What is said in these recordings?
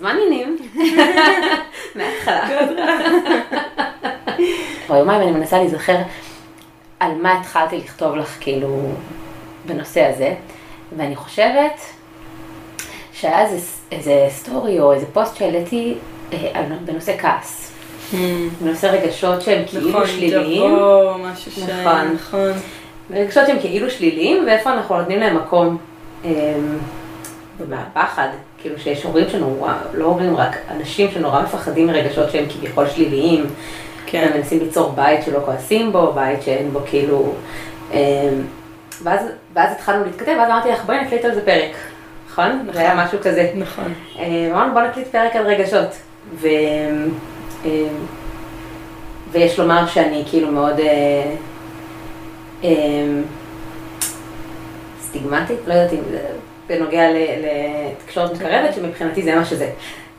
מה העניינים? מההתחלה. כבר יומיים אני מנסה להיזכר על מה התחלתי לכתוב לך, כאילו, בנושא הזה, ואני חושבת שהיה איזה, איזה סטורי או איזה פוסט שהעליתי אה, בנושא כעס. בנושא רגשות שהם כאילו נכון, שליליים. תבוא, משהו ש... נכון. נכון. רגשות שהם כאילו שליליים, ואיפה אנחנו נותנים להם מקום. אמ, ומהפחד, כאילו שיש הורים שנורא, לא הורים רק, אנשים שנורא מפחדים מרגשות שהם כביכול שליליים. כן. הם מנסים ליצור בית שלא כועסים בו, בית שאין בו כאילו... אמ, ואז, ואז התחלנו להתכתב, ואז אמרתי לך, בואי נקליט על זה פרק, נכון? זה היה משהו כזה. נכון. אה, אמרנו בוא נקליט פרק על רגשות. ו... אה, ויש לומר שאני כאילו מאוד אה, סטיגמטית, לא יודעת אם זה בנוגע לתקשורת מקרבת, שמבחינתי זה מה שזה.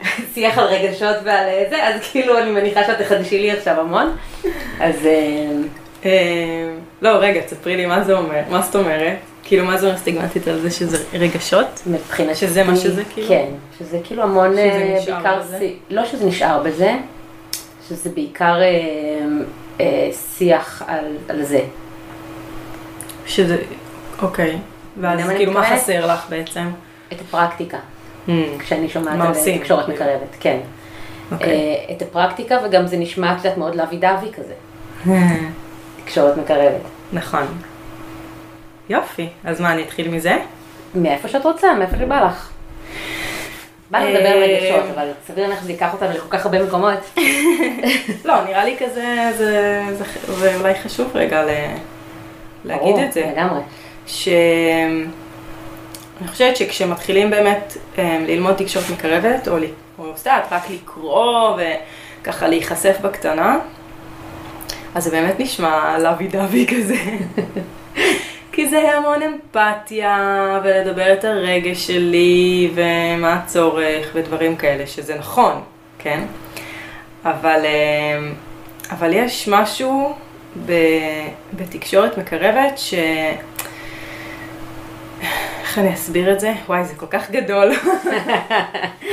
שיח על רגשות ועל אה, זה, אז כאילו אני מניחה שאת תחדשי לי עכשיו המון. אז אה, אה, לא, רגע, תספרי לי מה זה אומר, מה זאת אומרת? כאילו, מה זה אומר סטיגמטית על זה שזה רגשות? מבחינתי... שזה מה שזה, כאילו? כן, שזה כאילו המון, שזה נשאר בזה? לא שזה נשאר בזה, שזה בעיקר שיח על זה. שזה, אוקיי. ואז כאילו, מה? חסר לך בעצם? את הפרקטיקה, Hmm, כשאני שומעת על תקשורת כאילו? מקרבת, כן. אוקיי. אה, את הפרקטיקה, וגם זה נשמע, את יודעת, מאוד לאבי דווי כזה, תקשורת מקרבת. נכון. יופי, אז מה, אני אתחיל מזה? מאיפה שאת רוצה, מאיפה שבא לך. בא לי לדבר על אה, רגשות, אבל סביר להניח שזה ייקח אותנו לכל כך הרבה מקומות. לא, נראה לי כזה, זה, אולי חשוב רגע להגיד ברור, את זה. לגמרי. ש... אני חושבת שכשמתחילים באמת אה, ללמוד תקשורת מקרבת, או, ל- או סתם רק לקרוא וככה להיחשף בקטנה, אז זה באמת נשמע לוי דווי כזה. כי זה המון אמפתיה, ולדבר את הרגש שלי, ומה הצורך, ודברים כאלה, שזה נכון, כן? אבל, אה, אבל יש משהו ב, בתקשורת מקרבת ש... איך אני אסביר את זה? וואי, זה כל כך גדול.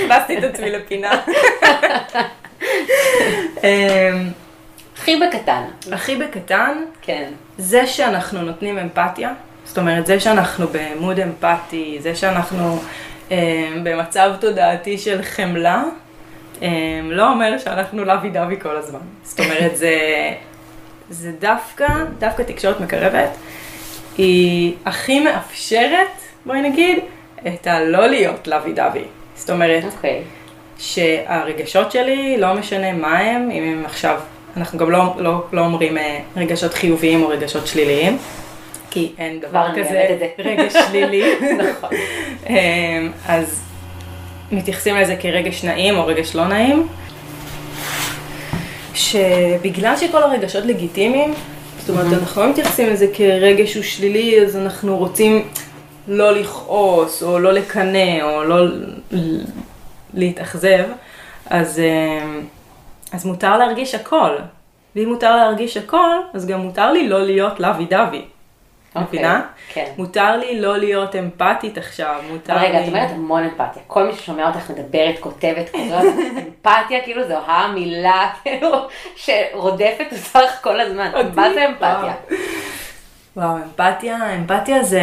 הכנסתי את עצמי לפינה. אמ, הכי בקטן. הכי בקטן, כן. זה שאנחנו נותנים אמפתיה, זאת אומרת, זה שאנחנו בעמוד אמפתי, זה שאנחנו אה, במצב תודעתי של חמלה, אה, לא אומר שאנחנו לוי דווי כל הזמן. זאת אומרת, זה, זה דווקא, דווקא תקשורת מקרבת, היא הכי מאפשרת, בואי נגיד, את הלא להיות לוי דווי. זאת אומרת, אוקיי. שהרגשות שלי, לא משנה מה הם, אם הם עכשיו, אנחנו גם לא, לא, לא אומרים אה, רגשות חיוביים או רגשות שליליים, כי אין דבר כזה. רגש שלילי. נכון. אמ, אז מתייחסים לזה כרגש נעים או רגש לא נעים, שבגלל שכל הרגשות לגיטימיים, זאת אומרת, אנחנו לא מתייחסים לזה כרגש הוא שלילי, אז אנחנו רוצים לא לכעוס, או לא לקנא, או לא להתאכזב, אז, אמ, אז מותר להרגיש הכל. ואם מותר להרגיש הכל, אז גם מותר לי לא להיות לוי דווי. אוקיי, מבינה? כן. מותר לי לא להיות אמפתית עכשיו, מותר אבל לי... רגע, את אומרת המון אמפתיה. כל מי ששומע אותך מדברת, כותבת, כזאת, אמפתיה, כאילו זו המילה, כאילו, שרודפת אותך כל הזמן. מה זה אמפתיה? וואו, אמפתיה, אמפתיה זה,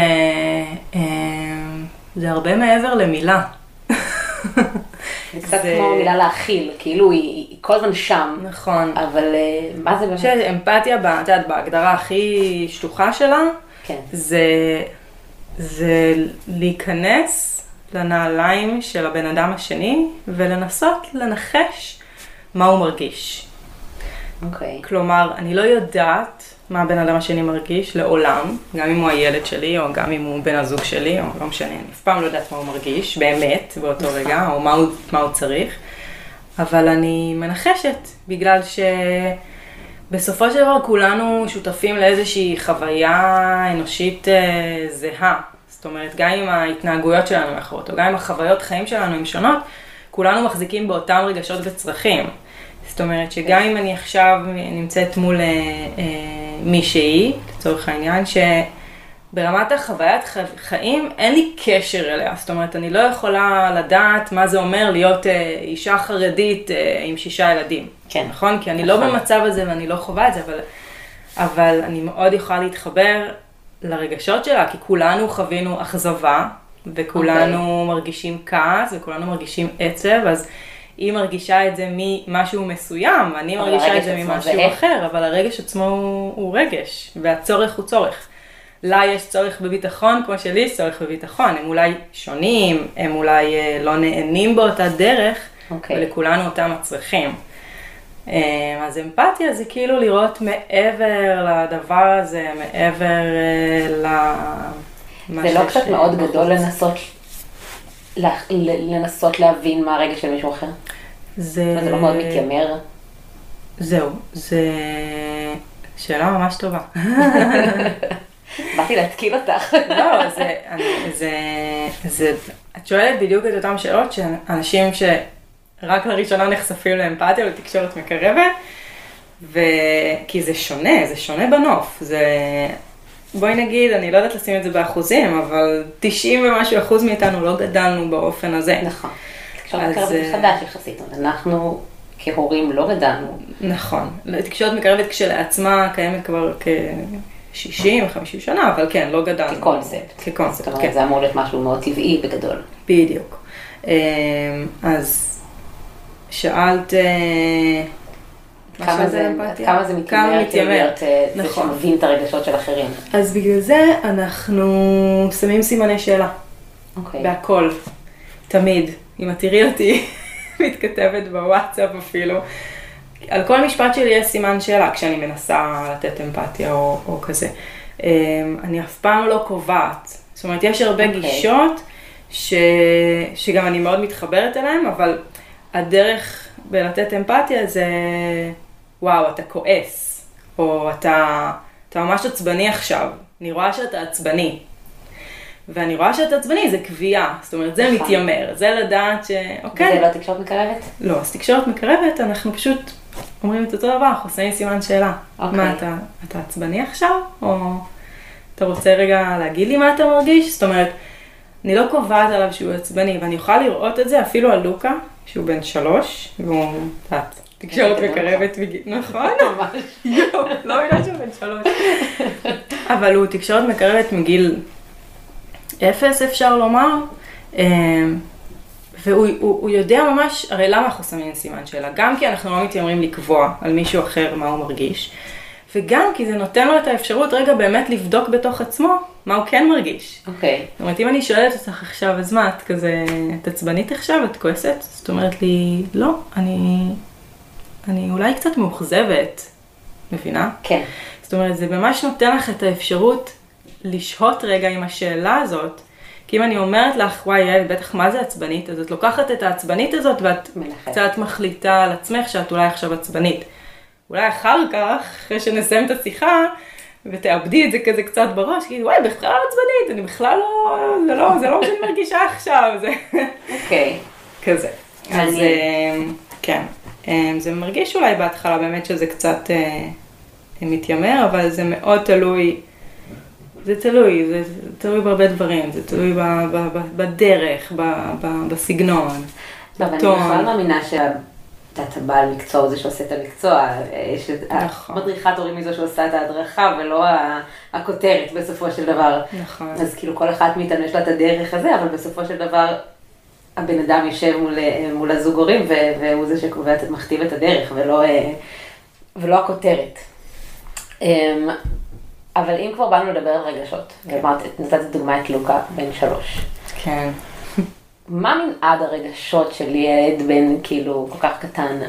אמ, זה הרבה מעבר למילה. זה קצת כמו מילה להכיל, כאילו היא היא כל הזמן שם. נכון. אבל אה, מה זה באמת? שאמפתיה, את יודעת, בהגדרה הכי שטוחה שלה, כן. זה, זה להיכנס לנעליים של הבן אדם השני ולנסות לנחש מה הוא מרגיש. אוקיי. כלומר, אני לא יודעת מה הבן אדם השני מרגיש לעולם, גם אם הוא הילד שלי, או גם אם הוא בן הזוג שלי, או לא משנה, אני אף פעם לא יודעת מה הוא מרגיש, באמת, באותו רגע, או מה הוא, מה הוא צריך, אבל אני מנחשת, בגלל שבסופו של דבר כולנו שותפים לאיזושהי חוויה אנושית אה, זהה. זאת אומרת, גם אם ההתנהגויות שלנו אחרות, או גם אם החוויות חיים שלנו הן שונות, כולנו מחזיקים באותם רגשות וצרכים. זאת אומרת שגם אם אני עכשיו נמצאת מול אה, אה, מישהי, לצורך העניין, ברמת החוויית חיים, אין לי קשר אליה. זאת אומרת, אני לא יכולה לדעת מה זה אומר להיות אה, אישה חרדית אה, עם שישה ילדים. כן. נכון? כי אני לא נכון. במצב הזה ואני לא חווה את זה, אבל, אבל אני מאוד יכולה להתחבר לרגשות שלה, כי כולנו חווינו אכזבה, וכולנו אוקיי. מרגישים כעס, וכולנו מרגישים עצב, אז היא מרגישה את זה ממשהו מסוים, אני מרגישה את זה ממשהו זהה. אחר, אבל הרגש עצמו הוא, הוא רגש, והצורך הוא צורך. לה יש צורך בביטחון כמו שלי יש צורך בביטחון, הם אולי שונים, הם אולי אה, לא נהנים באותה דרך, אוקיי. ולכולנו אותם הצרכים. אה, אז אמפתיה זה כאילו לראות מעבר לדבר הזה, מעבר אה, ל... זה לא קצת מאוד. גדול לנסות, לנסות להבין מה הרגש של מישהו אחר? זה... זה לא מאוד מתיימר? זהו, זה שאלה ממש טובה. באתי להתקיל אותך. לא, זה, אני, זה, זה, את שואלת בדיוק את אותן שאלות שאנשים שרק לראשונה נחשפים לאמפתיה ולתקשורת מקרבת, וכי זה שונה, זה שונה בנוף, זה, בואי נגיד, אני לא יודעת לשים את זה באחוזים, אבל 90 ומשהו אחוז מאיתנו לא גדלנו באופן הזה. נכון. תקשורת אז, מקרבת אה, חדש יחסית, אנחנו כהורים לא גדלנו. נכון. תקשורת מקרבת כשלעצמה קיימת כבר כ-60, 50 שנה, אבל כן, לא גדלנו. כקונספט. כקונספט, זאת כן. אומרת, זה אמור להיות משהו מאוד טבעי בגדול. בדיוק. אמ, אז שאלת... מה כמה זה? כמה זה מתיימר. להיות אה, זה נכון. שמבין את הרגשות של אחרים. אז בגלל זה אנחנו שמים סימני שאלה, אוקיי. בהכל, תמיד. אם את תראי אותי מתכתבת בוואטסאפ אפילו, על כל משפט שלי יש סימן שאלה כשאני מנסה לתת אמפתיה או, או כזה. אמ, אני אף פעם לא קובעת. זאת אומרת, יש הרבה אוקיי. גישות ש... שגם אני מאוד מתחברת אליהן, אבל הדרך בלתת אמפתיה זה, וואו, אתה כועס, או אתה, אתה ממש עצבני עכשיו, אני רואה שאתה עצבני. ואני רואה שאתה עצבני, זה קביעה, זאת אומרת, זה נכון. מתיימר, זה לדעת ש... אוקיי, זה לא תקשורת מקרבת? לא, אז תקשורת מקרבת, אנחנו פשוט אומרים את אותו דבר, אנחנו שמים סימן שאלה. אוקיי. מה, אתה, אתה עצבני עכשיו? או אתה רוצה רגע להגיד לי מה אתה מרגיש? זאת אומרת, אני לא קובעת עליו שהוא עצבני, ואני יכולה לראות את זה אפילו על לוקה, שהוא בן שלוש, והוא, את תקשורת מקרבת בגיל, נכון? ממש. לא יודעת שהוא בן שלוש. אבל הוא תקשורת מקרבת מגיל אפס, אפשר לומר. אמ, והוא הוא, הוא יודע ממש, הרי למה אנחנו שמים סימן שאלה? גם כי אנחנו לא מתיימרים לקבוע על מישהו אחר מה הוא מרגיש, וגם כי זה נותן לו את האפשרות רגע באמת לבדוק בתוך עצמו מה הוא כן מרגיש. אוקיי. זאת אומרת, אם אני שואלת אותך עכשיו, אז מה, את כזה, את עצבנית עכשיו? את כועסת? זאת אומרת לי, לא, אני, אני אולי קצת מאוכזבת, מבינה? כן. זאת אומרת, זה ממש נותן לך את האפשרות לשהות רגע עם השאלה הזאת. כי אם אני אומרת לך, וואי, יעל, בטח מה זה עצבנית? אז את לוקחת את העצבנית הזאת ואת מנחת. קצת מחליטה על עצמך שאת אולי עכשיו עצבנית. אולי אחר כך, אחרי שנסיים את השיחה, ותאבדי את זה כזה קצת בראש, כאילו, וואי, בכלל לא עצבנית, אני בכלל לא, זה לא, זה לא מה שאני מרגישה עכשיו, זה אוקיי. כזה. אז. אה, כן, אה, זה מרגיש אולי בהתחלה באמת שזה קצת אה, מתיימר, אבל זה מאוד תלוי, זה תלוי, זה, תלוי בהרבה דברים, זה תלוי בדרך, בסגנון, טוב, אני. בכלל מאמינה שה... את יודעת, הבעל מקצוע הוא זה שעושה את המקצוע, נכון. שהמדריכת הורים היא זו שעושה את ההדרכה ולא הכותרת בסופו של דבר. נכון. אז כאילו כל אחת מאיתנו יש לה את הדרך הזה, אבל בסופו של דבר הבן אדם יושב מול, אה, מול הזוג הורים והוא זה שקובע, מכתיב את הדרך ולא, אה, ולא הכותרת. אמ, אבל אם כבר באנו לדבר על רגשות, ואמרת, נתת דוגמא את לוקה בן שלוש. כן. מה מנעד הרגשות של ילד בן כאילו כל כך קטן?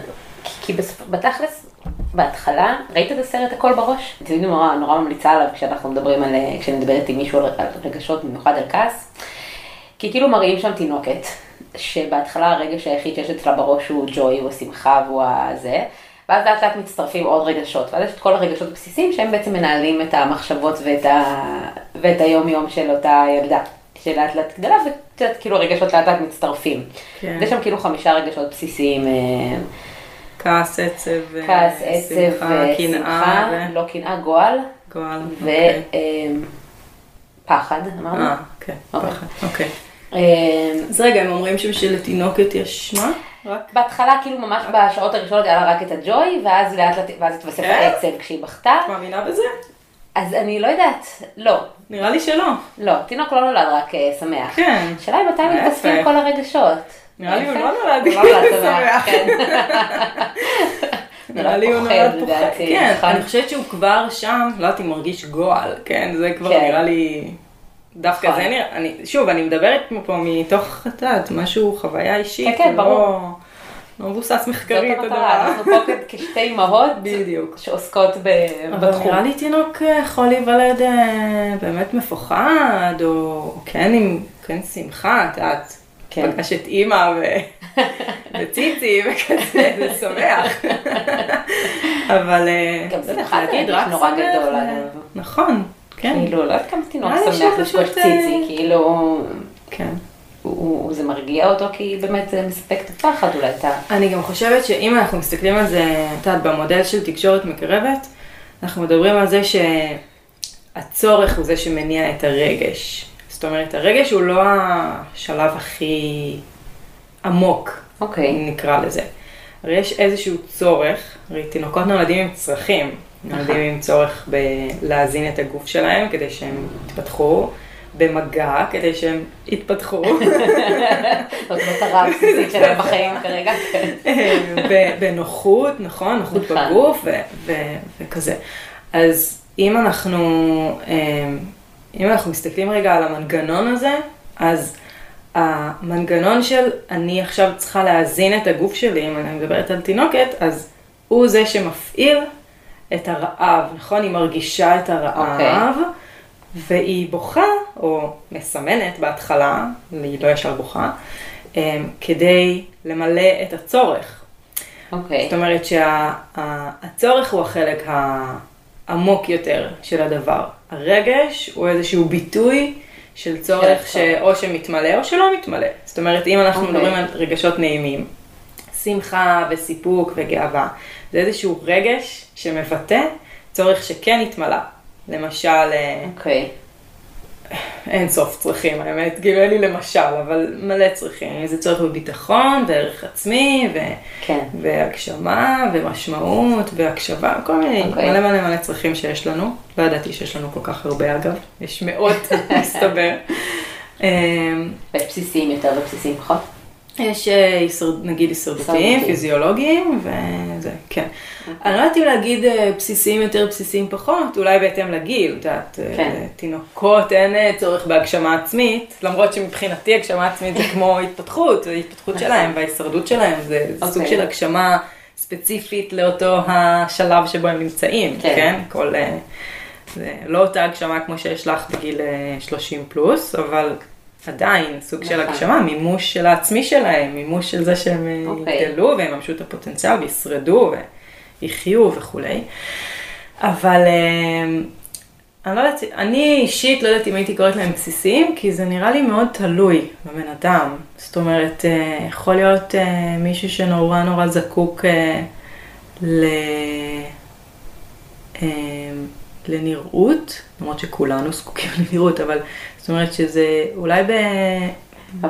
כי, כי בסופ... בתכלס, בהתחלה, ראית את הסרט הכל בראש? אתם יודעים, נורא, נורא ממליצה עליו כשאנחנו מדברים על, אה, כשאני מדברת עם מישהו על רגשות, במיוחד על כעס. כי כאילו מראים שם תינוקת, שבהתחלה הרגש היחיד שיש אצלה בראש הוא ג'וי, הוא השמחה והוא הזה, ואז לאט לאט מצטרפים עוד רגשות, ואז יש את כל הרגשות הבסיסיים שהם בעצם מנהלים את המחשבות ואת, ה... ואת היום יום של אותה ילדה, שלאט לאט גדלה, ואת יודעת, כאילו הרגשות לאט לאט מצטרפים. כן. יש שם כאילו חמישה רגשות בסיסיים, אה, כעס, עצב, אה, כעס, עצב, שמחה, קנאה ושמחה, לא קנאה, גועל, וגועל. ו... אוקיי. אמ, פחד, אמרנו. אה, כן, אוקיי. פחד, אוקיי. אז רגע, הם אומרים שבשלתינוקת יש מה? רק? בהתחלה כאילו ממש בשעות הראשונות היה לה רק את הג'וי, ואז לאט לאט, ואז התווסף כן? העצב כשהיא בכתה. את מאמינה בזה? אז אני לא יודעת, לא, נראה לי שלא. לא, תינוק לא נולד רק אה, שמח. כן. השאלה היא מתי. מתווספים כל הרגשות. נראה לי הוא. לא נולד לא שמח. כן. נראה לי הוא נולד פוחד. כן, נכון? אני חושבת שהוא כבר שם, לא יודעת אם מרגיש גועל, כן? זה כבר כן. נראה לי... דווקא נכון. זה נראה, שוב, אני מדברת פה מתוך, את יודעת, משהו, חוויה אישית, כן, כן, לא- ברור. לא מבוסס זאת מחקרית, המטרה, הדבר. אנחנו פה כשתי אימהות בדיוק. שעוסקות ב- אבל בתחום. נראה לי תינוק אה, יכול להיוולד אה, באמת מפוחד, או כן עם כן שמחה, את יודעת, כן. פגש את אימא ו- וציצי וכזה, זה שמח. אבל אה, גם שמחה זה להגיד, נורא גדול, אגב. נכון, כן, כאילו, לא יודעת כמה תינוק שמח לפגוש ציצי, כאילו, כן. הוא- הוא- זה מרגיע אותו כי באמת זה מספק את הפחד אולי, את ה... אני גם חושבת שאם אנחנו מסתכלים על זה, את יודעת, במודל של תקשורת מקרבת, אנחנו מדברים על זה שהצורך הוא זה שמניע את הרגש. זאת אומרת, הרגש הוא לא השלב הכי עמוק, אוקיי. אם נקרא לזה. הרי יש איזשהו צורך, הרי תינוקות נולדים עם צרכים, נולדים עם צורך בלהזין את הגוף שלהם כדי שהם יתפתחו, במגע כדי שהם יתפתחו. זאת מטרה הבסיסית שלהם בחיים כרגע. כן. בנוחות, נכון, נוחות נכון. בגוף וכזה. אז אם אנחנו, אה, אם אנחנו מסתכלים רגע על המנגנון הזה, אז המנגנון של אני עכשיו צריכה להזין את הגוף שלי, אם אני מדברת על תינוקת, אז הוא זה שמפעיל את הרעב, נכון? היא מרגישה את הרעב, והיא בוכה, או מסמנת בהתחלה, היא לא ישר בוכה, אה, כדי למלא את הצורך. אוקיי. זאת אומרת שהצורך הוא החלק העמוק יותר של הדבר. הרגש הוא איזשהו ביטוי של צורך. שאו שמתמלא או שלא מתמלא. זאת אומרת, אם אנחנו אוקיי. מדברים על רגשות נעימים, שמחה וסיפוק וגאווה, זה איזשהו רגש שמבטא צורך שכן התמלא. למשל, אה, אוקיי. אין סוף צרכים, האמת, כאילו אין לי למשל, אבל מלא צרכים. זה צורך בביטחון, וערך עצמי, ו... כן. והגשמה, ומשמעות, והקשבה, כל מיני, okay. אוקיי. מלא מלא מלא צרכים שיש לנו. לא ידעתי שיש לנו כל כך הרבה אגב, יש מאות, מסתבר. אמ, ויש בסיסיים יותר ובסיסיים פחות. יש אה, הישרד, נגיד הישרדותיים. פיזיולוגיים, וזה, כן. אני לא יודעת אם להגיד אה, בסיסיים יותר, בסיסיים פחות, אולי בהתאם לגיל, את יודעת, אה, כן. תינוקות אין אה, צורך בהגשמה עצמית, למרות שמבחינתי הגשמה עצמית זה כמו התפתחות, זה התפתחות שלהם וההישרדות שלהם, זה סוג אוקיי. של הגשמה ספציפית לאותו השלב שבו הם נמצאים, כן. כן? כל, אה, זה לא אותה הגשמה כמו שיש לך בגיל אה, 30 פלוס, אבל עדיין סוג של נכון. הגשמה, מימוש של העצמי שלהם, מימוש של זה שהם אה, אוקיי. יגדלו ויממשו את הפוטנציאל וישרדו ויחיו וכולי. אבל אה, אני לא יודעת, אני אישית לא יודעת אם הייתי קוראת להם בסיסיים, כי זה נראה לי מאוד תלוי בבן אדם. זאת אומרת, אה, יכול להיות מישהו שנורא נורא זקוק ל... לנראות, למרות שכולנו זקוקים לנראות, אבל זאת אומרת שזה אולי ב...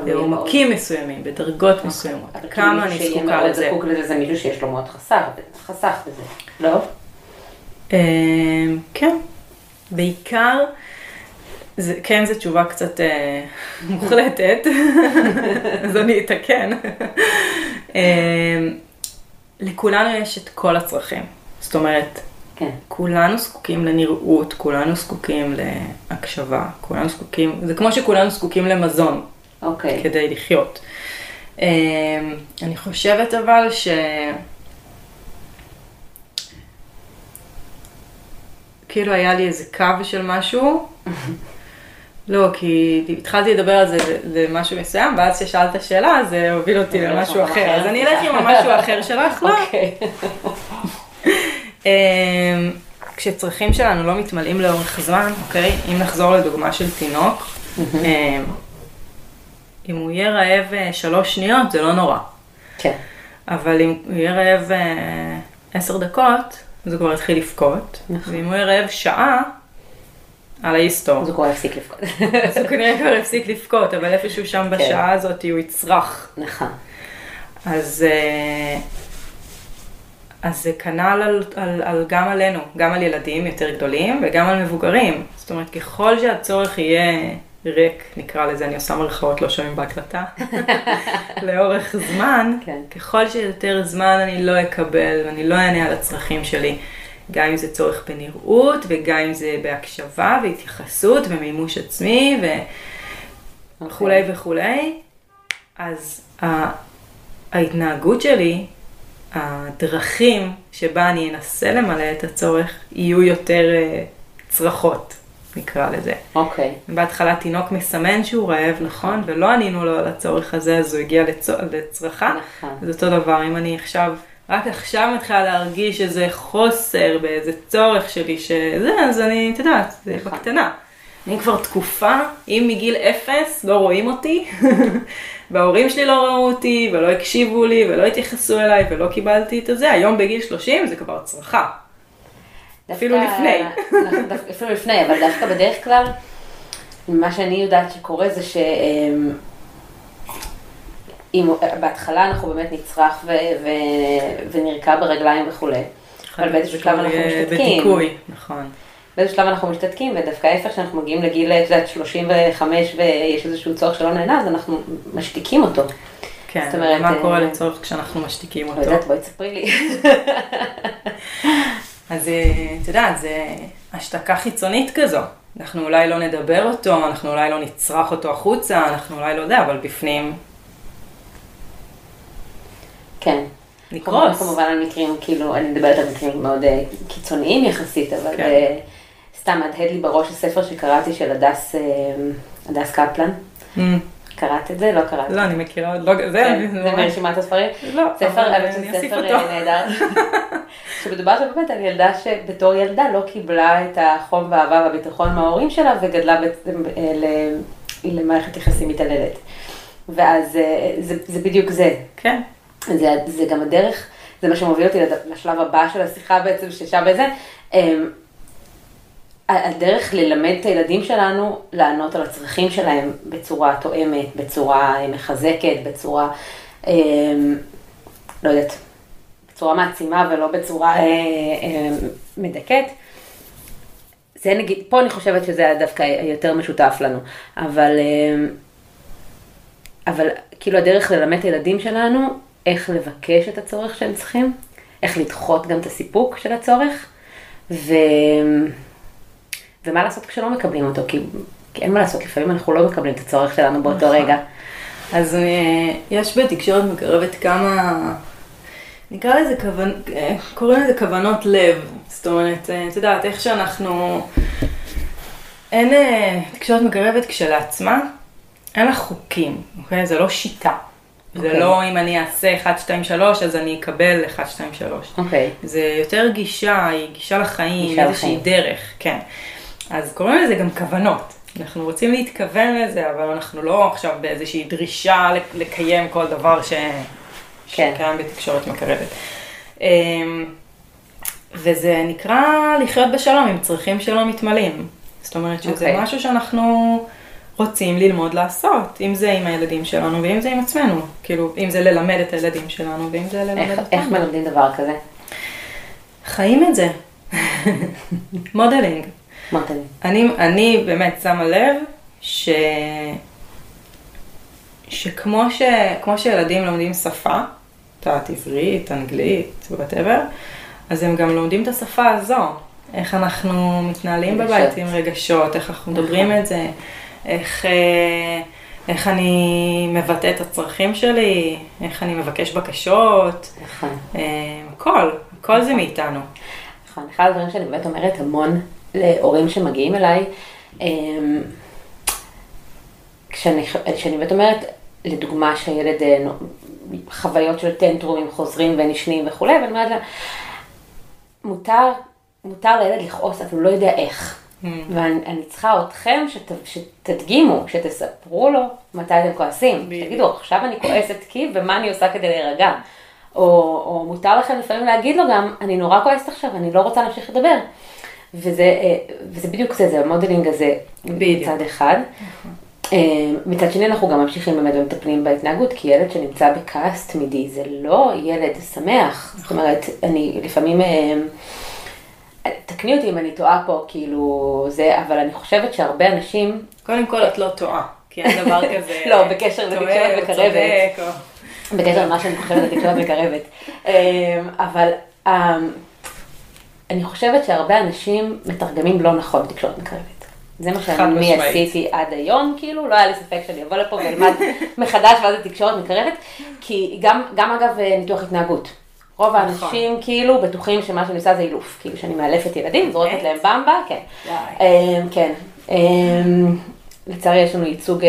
בעומקים מסוימים, בדרגות מסוימות. אבל כמה כאילו אני זקוקה לזה. זקוק לזה זה מישהו שיש לו מאוד חסך, חסך בזה, לא? אה, כן, בעיקר, זה, כן זו תשובה קצת אה, מוחלטת, אז אני אתקן. אה, לכולנו יש את כל הצרכים, זאת אומרת, כן. כולנו זקוקים לנראות, כולנו זקוקים להקשבה, כולנו זקוקים, זה כמו שכולנו זקוקים למזון אוקיי. כדי לחיות. אה, אני חושבת אבל ש... כאילו היה לי איזה קו של משהו. לא, כי התחלתי לדבר על זה למשהו מסוים, ואז כששאלת שאלה, זה הוביל אותי הוביל למשהו אחר. אחר. אז אני אלך עם המשהו האחר שלך, לא? אמ, כשצרכים שלנו לא מתמלאים לאורך זמן, אוקיי? אם נחזור לדוגמה של תינוק, אמ, אם הוא יהיה רעב אה, שלוש שניות, זה לא נורא. כן. אבל אם הוא יהיה רעב אה, עשר דקות, אז הוא כבר יתחיל לבכות. נכון. ואם הוא יהיה רעב שעה, על ההיסטור. אז הוא כבר הפסיק לבכות. אז הוא כנראה כבר הפסיק לבכות, אבל איפשהו שם כן. בשעה הזאת הוא יצרח. נכון. אז, אה, אז זה כנ"ל על, על, על, גם עלינו, גם על ילדים יותר גדולים וגם על מבוגרים. זאת אומרת, ככל שהצורך יהיה ריק, נקרא לזה, אני עושה מרכאות, לא שומעים בהקלטה, לאורך זמן, כן. ככל שיותר זמן אני לא אקבל ואני לא אענה על הצרכים שלי, גם אם זה צורך בנראות וגם אם זה בהקשבה והתייחסות ומימוש עצמי וכולי וכולי, אז ה- ההתנהגות שלי, הדרכים שבה אני אנסה למלא את הצורך, יהיו יותר אה, צרחות, נקרא לזה. אוקיי. בהתחלה תינוק מסמן שהוא רעב, נכון? ולא ענינו לו על הצורך הזה, אז הוא הגיע לצו... לצרכה. נכון. זה אותו דבר, אם אני עכשיו, רק עכשיו מתחילה להרגיש איזה חוסר באיזה צורך שלי שזה, אז אני, את יודעת, זה נכון. בקטנה. אני כבר תקופה, אם מגיל אפס לא רואים אותי, וההורים שלי לא ראו אותי, ולא הקשיבו לי, ולא התייחסו אליי, ולא קיבלתי את הזה, היום בגיל 30 זה כבר צרכה. אפילו לפני. דווקא- אפילו לפני, אבל דווקא בדרך כלל, מה שאני יודעת שקורה זה ש... אמ, אם בהתחלה אנחנו באמת נצרח ו- ו- ונרקע ברגליים וכולי, אבל באיזשהו זה שלב אנחנו משתתקים. בדיכוי, נכון. באיזשהו שלב אנחנו משתתקים, ודווקא ההפך, כשאנחנו מגיעים לגיל, את יודעת, 35 ויש איזשהו צורך שלא נהנה, אז אנחנו משתיקים אותו. כן, זאת אומרת, מה אה, קורה לצורך כשאנחנו משתיקים לא אותו? יודעת, בואי תספרי לי. אז אה, את יודעת, זה השתקה חיצונית כזו. אנחנו אולי לא נדבר אותו, אנחנו אולי לא נצרח אותו החוצה, אנחנו אולי לא יודע, אבל בפנים כן. נקרוס. כמובן על מקרים, כאילו, אני מדברת על מקרים מאוד אה, קיצוניים יחסית, אבל כן. סתם הדהד לי בראש הספר שקראתי של הדס, אה, הדס קפלן. Mm, קראת את זה? לא קראת. לא, אני מכירה, עוד לא, זה, כן, זה זה ממש- מרשימת הספרים? לא, ספר, אבל אני אוסיף אותו. אה, נהדר. שמדובר שם באמת על ילדה שבתור ילדה לא קיבלה את החום והאהבה והביטחון מההורים שלה וגדלה אה, למערכת יחסים מתעללת. ואז זה, זה בדיוק זה. כן, זה, זה גם הדרך, זה מה שמוביל אותי לשלב הבא של השיחה בעצם, ששם בזה. הדרך ללמד את הילדים שלנו לענות על הצרכים שלהם בצורה תואמת, בצורה אה, מחזקת, בצורה, אמ, לא יודעת, בצורה מעצימה ולא בצורה אה, אה, מדכאת. זה נגיד, פה אני חושבת שזה דווקא יותר משותף לנו, אבל, אמ, אבל כאילו הדרך ללמד את הילדים שלנו איך לבקש את הצורך שהם צריכים, איך לדחות גם את הסיפוק של הצורך, ו... ומה לעשות כשלא מקבלים אותו, כי, כי אין מה לעשות, לפעמים אנחנו לא מקבלים את הצורך שלנו באותו נכון. רגע. אז אה, יש בתקשורת מקרבת כמה, נקרא לזה כוון, אה, קוראים לזה כוונות לב. זאת אומרת, אה, את יודעת, איך שאנחנו, אין, תקשורת מקרבת כשלעצמה, אין לה חוקים, אוקיי? זה לא שיטה. זה אוקיי. לא אם אני אעשה 1, 2, 3, אז אני אקבל 1, 2, 3. אוקיי. זה יותר גישה, היא גישה לחיים, גישה איזושהי לחיים. דרך, כן. אז קוראים לזה גם כוונות. אנחנו רוצים להתכוון לזה, אבל אנחנו לא עכשיו באיזושהי דרישה לק- לקיים כל דבר ש... כן. שקיים בתקשורת מקרבת. אמ, וזה נקרא לחיות בשלום עם צרכים שלא מתמלאים. זאת אומרת שזה אוקיי. משהו שאנחנו רוצים ללמוד לעשות, אם זה עם הילדים שלנו ואם זה עם עצמנו. כאילו, אם זה ללמד את הילדים שלנו ואם זה ללמד איך, אותנו. איך מלמדים דבר כזה? חיים את זה. modeling. אמרת לי. אני, אני באמת שמה לב ש... שכמו ש... כמו שילדים לומדים שפה, את יודעת, עברית, אנגלית, whatever, אז הם גם לומדים את השפה הזו. איך אנחנו מתנהלים רגשות. בבית עם רגשות, איך אנחנו מדברים את זה, איך, אה, איך אני מבטא את הצרכים שלי, איך אני מבקש בקשות, נכון. אה, הכל, הכל זה מאיתנו. נכון, אחד הדברים שאני באמת אומרת המון להורים שמגיעים אליי, אמ, כשאני, כשאני באמת אומרת, לדוגמה שהילד, אה, חוויות של טנטרומים חוזרים ונשנים וכולי, ואני אומרת לה, מותר, מותר לילד לכעוס, אבל הוא לא יודע איך. ואני אני צריכה אתכם שת, שתדגימו, שתספרו לו מתי אתם כועסים. תגידו, עכשיו אני כועסת כי, ומה אני עושה כדי להירגע. או, או מותר לכם לפעמים להגיד לו גם, אני נורא כועסת עכשיו, אני לא רוצה להמשיך לדבר. וזה, אה, וזה בדיוק זה, זה המודלינג הזה בדיוק. מצד אחד. אה, מצד שני אנחנו גם ממשיכים באמת ומטפלים בהתנהגות, כי ילד שנמצא בכעס תמידי זה לא ילד שמח. זאת אומרת, אני לפעמים, אה, תקני אותי אם אני טועה פה, כאילו זה, אבל אני חושבת שהרבה אנשים, קודם כל את לא טועה, כי אין דבר כזה. לא, בקשר לתקשורת מקרבת. בקשר למה שאני חושבת על תקשורת מקרבת. אבל אני חושבת שהרבה אנשים מתרגמים לא נכון תקשורת מקרבת. זה מה שאני. עשיתי עד היום, כאילו, לא היה לי ספק שאני אבוא לפה ואלמד מחדש מה זה תקשורת מקרבת, כי גם, גם אגב אה, ניתוח התנהגות. רוב נכון. האנשים כאילו בטוחים שמה שאני עושה זה אילוף, כאילו שאני מאלפת ילדים, זורקת? להם במבה, כן. אה, כן. אה, לצערי יש לנו ייצוג,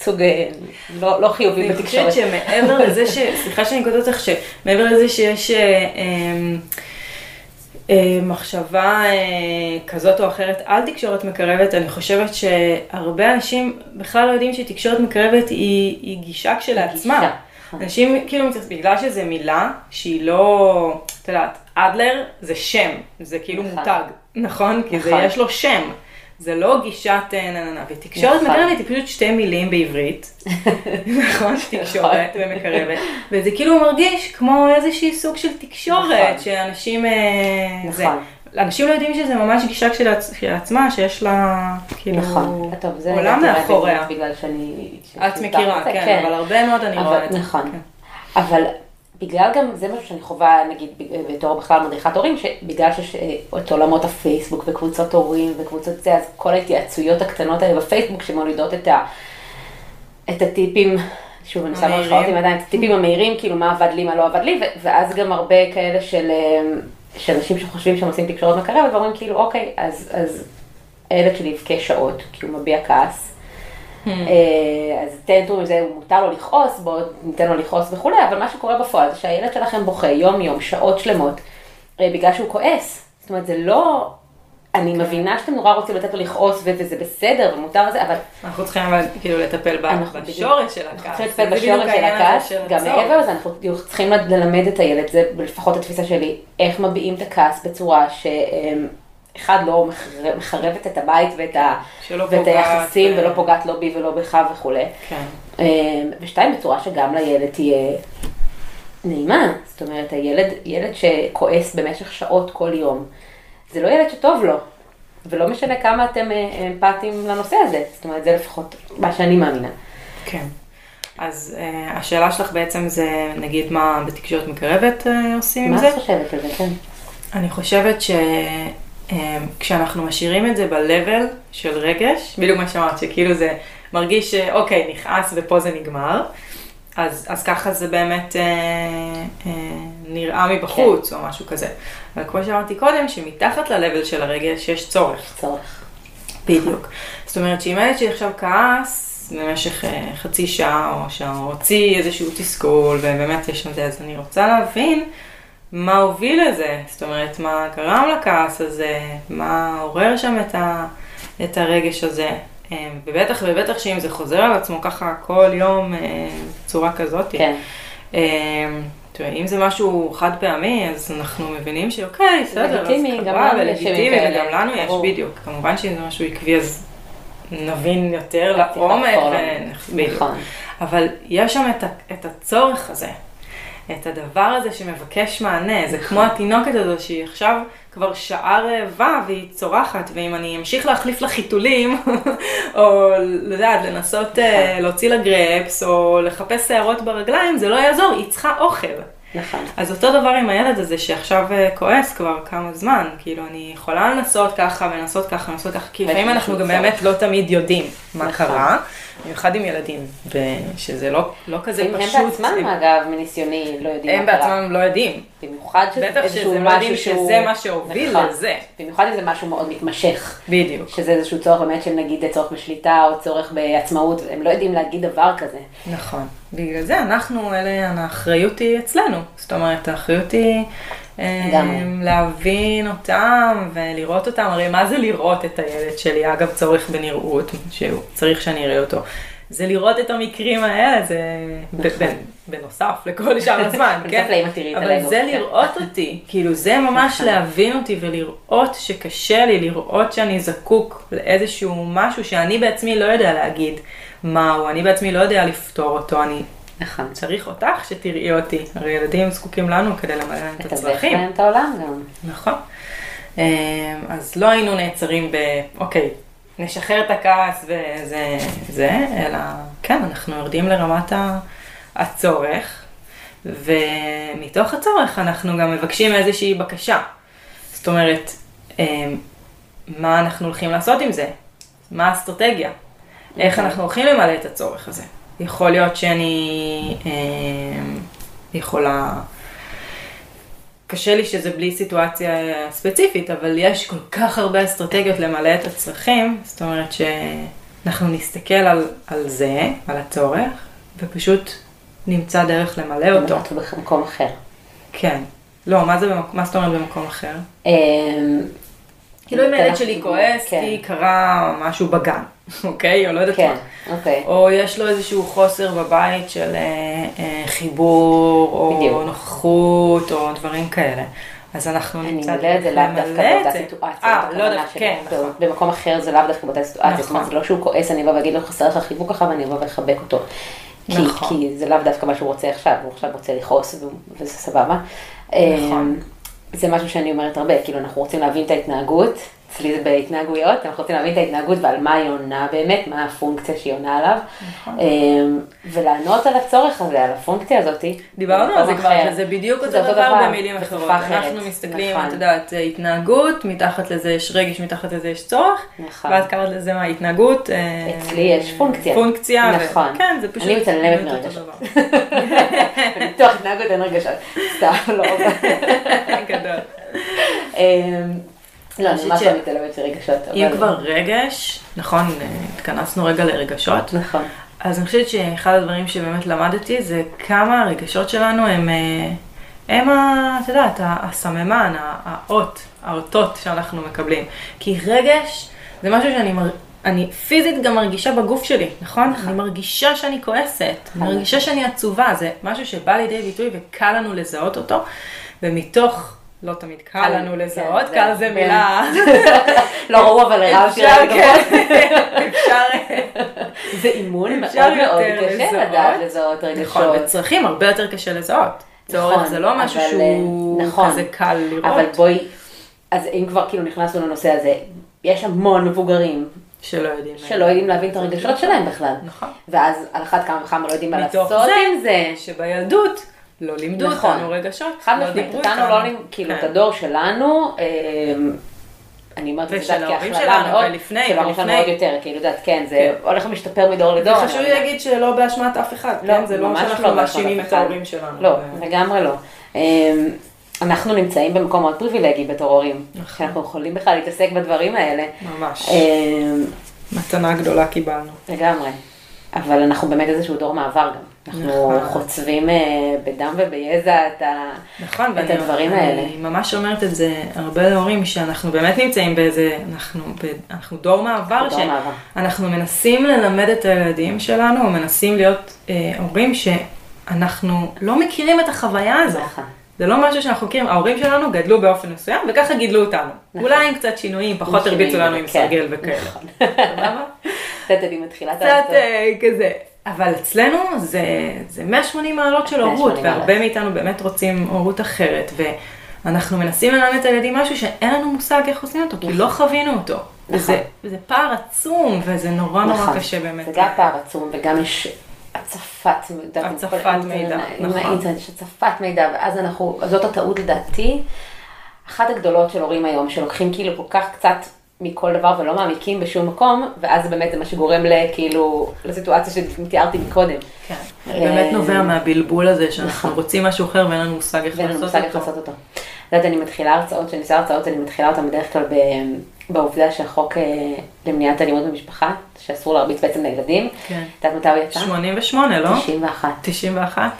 ייצוג לא לא חיובי אני בתקשורת. חושבת שמעבר לזה ש... סליחה שאני קוטעת אותך, שמעבר לזה שיש אה, אה, אה, מחשבה אה, כזאת או אחרת על תקשורת מקרבת, אני חושבת שהרבה אנשים בכלל לא יודעים שתקשורת מקרבת היא, היא גישה כשלעצמה. גישה. אנשים כאילו, בגלל שזו מילה שהיא לא, את יודעת, אדלר זה שם, זה כאילו נכון. מותג, נכון? כי זה נכון. יש לו שם. זה לא גישת אה, נה נה נה, ותקשורת נכון. מקרבת היא פשוט שתי מילים בעברית, נכון? תקשורת ומקרבת, וזה כאילו מרגיש כמו איזושהי סוג של תקשורת, נכון. שאנשים, אה, נכון. אנשים לא יודעים שזה ממש גישה כשלעצ- כשלעצמה, שיש לה כאילו נכון, טוב, זה עולם מאחוריה. באמת בגלל שאני... את מכירה, זה, כן, אבל הרבה מאוד אני רואה את זה. נכון, כן. אבל בגלל גם, זה משהו שאני חווה, נגיד, בתור בכלל מדריכת הורים, שבגלל שיש אה, את עולמות הפייסבוק וקבוצות הורים וקבוצות זה, אז כל ההתייעצויות הקטנות האלה בפייסבוק שמולידות את, ה, את הטיפים, שוב, אני שמה אותי עדיין, את הטיפים המהירים, כאילו מה עבד לי, מה לא עבד לי, ואז גם הרבה כאלה של, אה, של אנשים שחושבים שהם עושים תקשורת מקרבת, ואומרים כאילו, אוקיי, אז, אז הילד שלי יבכה שעות, כי הוא מביע כעס. אה, אז tantrum זה, מותר לו לכעוס, בואו ניתן לו לכעוס וכולי, אבל מה שקורה בפועל זה שהילד שלכם בוכה יום יום, שעות שלמות, אה, בגלל שהוא כועס. זאת אומרת, זה לא, אני מבינה שאתם נורא רוצים לתת לו לכעוס וזה בסדר ומותר לזה, אבל אנחנו צריכים אבל כאילו לטפל אנחנו בשורש של אנחנו הכעס. צריכים לטפל בשורש של הכעס, גם. מעבר לזה אנחנו צריכים ללמד את הילד, זה לפחות התפיסה שלי, איך מביעים את הכעס בצורה שאחד לא מחר- מחרבת את הבית ואת, ה, ואת פוגעת היחסים ב- ולא פוגעת לא בי ולא בך וכולי. כן. אמ, ושתיים, בצורה שגם לילד תהיה נעימה. זאת אומרת, הילד, ילד שכועס במשך שעות כל יום, זה לא ילד שטוב לו. ולא משנה כמה אתם אה, אמפתיים לנושא הזה. זאת אומרת, זה לפחות מה שאני מאמינה. כן. אז uh, השאלה שלך בעצם זה, נגיד, מה בתקשורת מקרבת uh, עושים עם מה זה? את חושבת על זה? כן. אני חושבת שכשאנחנו משאירים את זה ב-level של רגש, בדיוק מה שאמרת, שכאילו זה מרגיש שאוקיי, נכעס ופה זה נגמר, אז, אז ככה זה באמת אה, אה, נראה מבחוץ או משהו כזה. אבל כמו שאמרתי קודם, שמתחת ל-level של הרגש יש צורך. צורך. בדיוק. זאת אומרת שאם ילד שלי עכשיו כעס במשך אה, חצי שעה או שעה, או הוציא איזשהו תסכול, ובאמת יש שם זה, אז אני רוצה להבין מה הוביל לזה, זאת אומרת, מה גרם לכעס הזה, מה עורר שם את, ה, את הרגש הזה. אה, ובטח ובטח שאם זה חוזר על עצמו ככה כל יום אה, בצורה כזאת. כן. אה, תראה, אם זה משהו חד פעמי, אז אנחנו מבינים שאוקיי, בסדר, אז יש ולגיטימי, וגם לנו יש. בדיוק. כמובן שאם זה משהו עקבי, אז נבין יותר לעומק. נכון. אבל יש שם את הצורך הזה, את הדבר הזה שמבקש מענה, זה כמו התינוקת הזו שהיא עכשיו כבר שעה רעבה והיא צורחת, ואם אני אמשיך להחליף לה חיתולים, או לדעת, לנסות אה, להוציא לה גרפס, או לחפש שערות ברגליים, זה לא יעזור, היא צריכה אוכל. נכון. אז אותו דבר עם הילד הזה שעכשיו אה, כועס כבר כמה זמן, כאילו אני יכולה לנסות ככה ולנסות ככה ולנסות ככה, כי לפעמים יש אנחנו גם. באמת לא תמיד יודעים מה נכון. קרה, במיוחד עם ילדים, ושזה לא, לא כזה הם פשוט, בעצמם, הם- אגב, מניסיוני, לא יודעים הם מה קרה. בעצמם לא יודעים, במיוחד שזה בטח איזשהו שזה משהו שהוא... שזה מה שהוביל נכון. לזה. במיוחד אם זה משהו מאוד מתמשך. בדיוק. שזה איזשהו צורך באמת של נגיד צורך בשליטה או צורך בעצמאות, הם לא יודעים להגיד דבר כזה. נכון. בגלל זה אנחנו, אלה, האחריות היא אצלנו. זאת אומרת, האחריות היא. להבין אותם ולראות אותם. הרי מה זה לראות את הילד שלי? אגב, צורך בנראות, שהוא צריך שאני אראה אותו. זה לראות את המקרים האלה, זה ב- בנוסף לכל שאר הזמן, כן? אבל זה כן. לראות אותי, כאילו זה ממש נכון. להבין אותי ולראות שקשה לי, לראות שאני זקוק לאיזשהו משהו שאני בעצמי לא יודע להגיד מהו, אני בעצמי לא יודע לפתור אותו, אני נכון. צריך אותך שתראי אותי, הרי ילדים זקוקים לנו כדי למלא להם את לתווך הצרכים. להם את העולם גם. נכון. אמ, אז לא היינו נעצרים ב, אוקיי, נשחרר את הכעס וזה, זה, אלא כן, אנחנו יורדים לרמת הצורך, ומתוך הצורך אנחנו גם מבקשים איזושהי בקשה. זאת אומרת, אמ, מה אנחנו הולכים לעשות עם זה? מה האסטרטגיה? איך אוקיי. אנחנו הולכים למלא את הצורך הזה? יכול להיות שאני אמ, יכולה... קשה לי שזה בלי סיטואציה ספציפית, אבל יש כל כך הרבה אסטרטגיות למלא את הצרכים, זאת אומרת שאנחנו נסתכל על, על זה, על הצורך, ופשוט נמצא דרך למלא אותו. במקום- במקום אחר. כן. לא, מה זה מה זאת אומרת במקום אחר? אמ, כאילו אם הילד שלי כועס כן. כי קרה משהו בגן, אוקיי? או לא יודעת כן, מה. אוקיי. או יש לו איזשהו חוסר בבית של אה, אה, חיבור, או בדיוק. נוחות, או דברים כאלה. אז אנחנו אני נמצא מלא את זה לאו דווקא באותה. סיטואציה. אה, לא דווקא. כן, נכון. במקום אחר זה לאו דווקא באותה סיטואציה. זאת אומרת, נכון. זה לא שהוא כועס, אני אבוא ואגיד לו חסר לך חיבוק ככה ואני אבוא ואחבק אותו. כי- נכון. כי זה לאו דווקא מה שהוא רוצה עכשיו, הוא עכשיו רוצה לכעוס וזה סבבה. נכון. אמ, זה משהו שאני אומרת הרבה, כאילו אנחנו רוצים להבין את ההתנהגות, אצלי זה בהתנהגויות, אנחנו רוצים להבין את ההתנהגות ועל מה היא עונה באמת, מה הפונקציה שהיא עונה עליו, נכון. אמ, ולענות על הצורך הזה, על הפונקציה הזאת. דיברנו על זה כבר. שזה בדיוק אותו דבר במילים אחרות. אנחנו מסתכלים, נכון. את יודעת, התנהגות, מתחת לזה יש רגש, מתחת לזה יש צורך, נכון. ואת קראת לזה מה, התנהגות. אה, אצלי יש פונקציה. פונקציה. נכון. כן, זה פשוט. אני מצלמת מרגשות. דבר. בניתוח התנהגות אין רגשות, סתם, לא. גדול. לא, אני ממש לא מתעלמת מרגשות. אם כבר רגש, נכון, התכנסנו רגע לרגשות, נכון. אז אני חושבת שאחד הדברים שבאמת למדתי זה כמה הרגשות שלנו הם, אה, הם ה- את יודעת, הסממן, האות, האותות שאנחנו מקבלים. כי רגש זה משהו שאני. אני פיזית גם מרגישה בגוף שלי, נכון? אני מרגישה שאני כועסת, אני מרגישה שאני עצובה, זה משהו שבא לידי ביטוי וקל לנו לזהות אותו, ומתוך, לא תמיד קל לנו כן, לזהות, זה- קל זה כן. מילה, לא ראו אבל הרב אפשר, שלנו כן, אפשר, זה אימון מאוד מאוד קשה. לדעת לזהות נכון, רגשות. וצרכים הרבה יותר קשה לזהות. צורך נכון, זה לא משהו שהוא אה, נכון. כזה קל לראות. אבל בואי, אז אם כבר כאילו נכנסנו לנושא הזה, יש המון מבוגרים שלא יודעים. שלא יודעים להבין את הרגשות שלהם בכלל. נכון. ואז על אחת כמה וכמה לא יודעים מה מתוך לעשות זה, עם זה. שבילדות לא לימדו נכון. אותנו רגשות, חד לא משמעית, אותנו לא, לימ- כאילו, את כן. הדור שלנו, אמ, אני אומרת את זה כהכללה מאוד, ולפני, של ההורים שלנו. עוד יותר, כאילו, יודעת, כן, זה כן. הולך ומשתפר מדור לדור. וחשוב אני לי להגיד שלא באשמת אף אחד, לא, כן? זה לא ממש שאנחנו לא מאשימים את. ההורים שלנו. לא, לגמרי לא. אמ, אנחנו נמצאים במקום מאוד פריבילגי בתור הורים, נכון. שאנחנו יכולים בכלל להתעסק בדברים האלה. ממש. אמ, מתנה גדולה קיבלנו. לגמרי. אבל אנחנו באמת איזשהו דור מעבר גם. אנחנו נכון. חוצבים אה, בדם וביזע את ה... נכון, את הדברים אני האלה. ממש אומרת את זה הרבה להורים, שאנחנו באמת נמצאים באיזה, אנחנו, ב, אנחנו דור מעבר, דור מעבר. שאנחנו מנסים ללמד את הילדים שלנו, או מנסים להיות אה, הורים שאנחנו לא מכירים את החוויה הזאת. נכון. זה לא משהו שאנחנו מכירים, ההורים שלנו גדלו באופן מסוים, וככה גידלו אותנו. נכון. אולי עם קצת שינויים, פחות הרביצו לנו עם כן. סרגל וכאלה. נכון. סבבה? קצת אני מתחילה את קצת. אה, כזה. אבל אצלנו זה, זה 180 מעלות של הורות, 180 והרבה. מאיתנו באמת רוצים הורות אחרת, ואנחנו מנסים ללמד את הילדים משהו שאין לנו מושג איך עושים אותו, כי לא חווינו אותו. וזה, וזה פער עצום, וזה נורא נורא נכון. קשה באמת. זה גם פער עצום, וגם יש הצפת מידע. הצפת מידע, נכון. יש הצפת מידע, ואז אנחנו, זאת הטעות לדעתי. אחת הגדולות של הורים היום, שלוקחים כאילו כל כך קצת מכל דבר ולא מעמיקים בשום מקום, ואז באמת זה מה שגורם לכאילו, לסיטואציה שתיארתי מקודם. כן. באמת נובע מהבלבול הזה, שאנחנו נכון. רוצים משהו אחר ואין לנו מושג איך ואין לנו לעשות מושג איך אותו. לעשות אותו. את יודעת, אני מתחילה הרצאות, כשאני עושה הרצאות, אני מתחילה אותן בדרך כלל בעובדה שהחוק אה, למניעת אלימות במשפחה, שאסור להרביץ בעצם לילדים. כן. את יודעת מתי הוא יצא? 88, לא? 91. 91?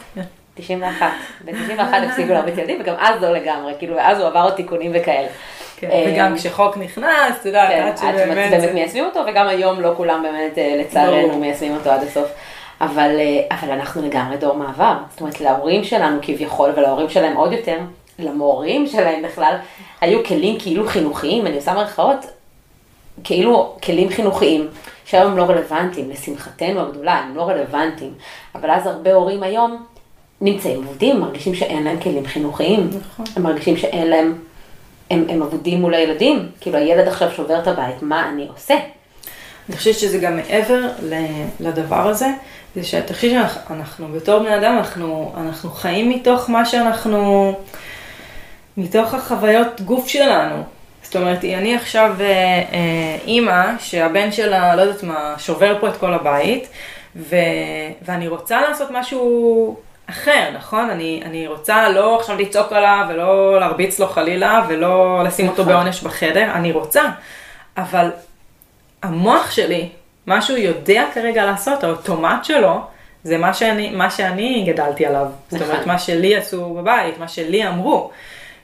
91. ב-91 הפסיקו להרביץ ילדים, וגם אז לא לגמרי, כאילו, אז הוא עבר עוד תיקונים וכאלה. כן, וגם כשחוק נכנס, את יודעת, כן, עד שבאמת שבאמת... מיישמים אותו, וגם היום לא כולם באמת, אה, לצערנו. מיישמים אותו עד הסוף. אבל, אה, אבל אנחנו לגמרי דור מעבר. זאת אומרת, להורים שלנו כביכול, ולהורים שלהם עוד יותר, למורים שלהם בכלל, היו כלים כאילו חינוכיים, אני עושה מרכאות, כאילו כלים חינוכיים, שהיום הם לא רלוונטיים, לשמחתנו הגדולה, הם לא רלוונטיים. אבל אז הרבה הורים היום נמצאים עובדים, מרגישים שאין להם כלים חינוכיים. נכון. הם מרגישים שאין להם, הם, הם אבודים מול הילדים. כאילו הילד עכשיו שובר את הבית, מה אני עושה? אני חושבת שזה גם מעבר לדבר הזה, זה שאתה חושב שאנחנו בתור בני אדם, אנחנו, אנחנו חיים מתוך מה שאנחנו, מתוך החוויות גוף שלנו. זאת אומרת, אני עכשיו אה, אה, אימא שהבן שלה, לא יודעת מה, שובר פה את כל הבית, ו, ואני רוצה לעשות משהו אחר, נכון? אני, אני רוצה לא עכשיו לצעוק עליו ולא להרביץ לו חלילה ולא לשים אותו נכון. בעונש בחדר, אני רוצה. אבל המוח שלי, מה שהוא יודע כרגע לעשות, האוטומט שלו, זה מה שאני, מה שאני גדלתי עליו. זאת אומרת, נכון. מה שלי עשו בבית, מה שלי אמרו.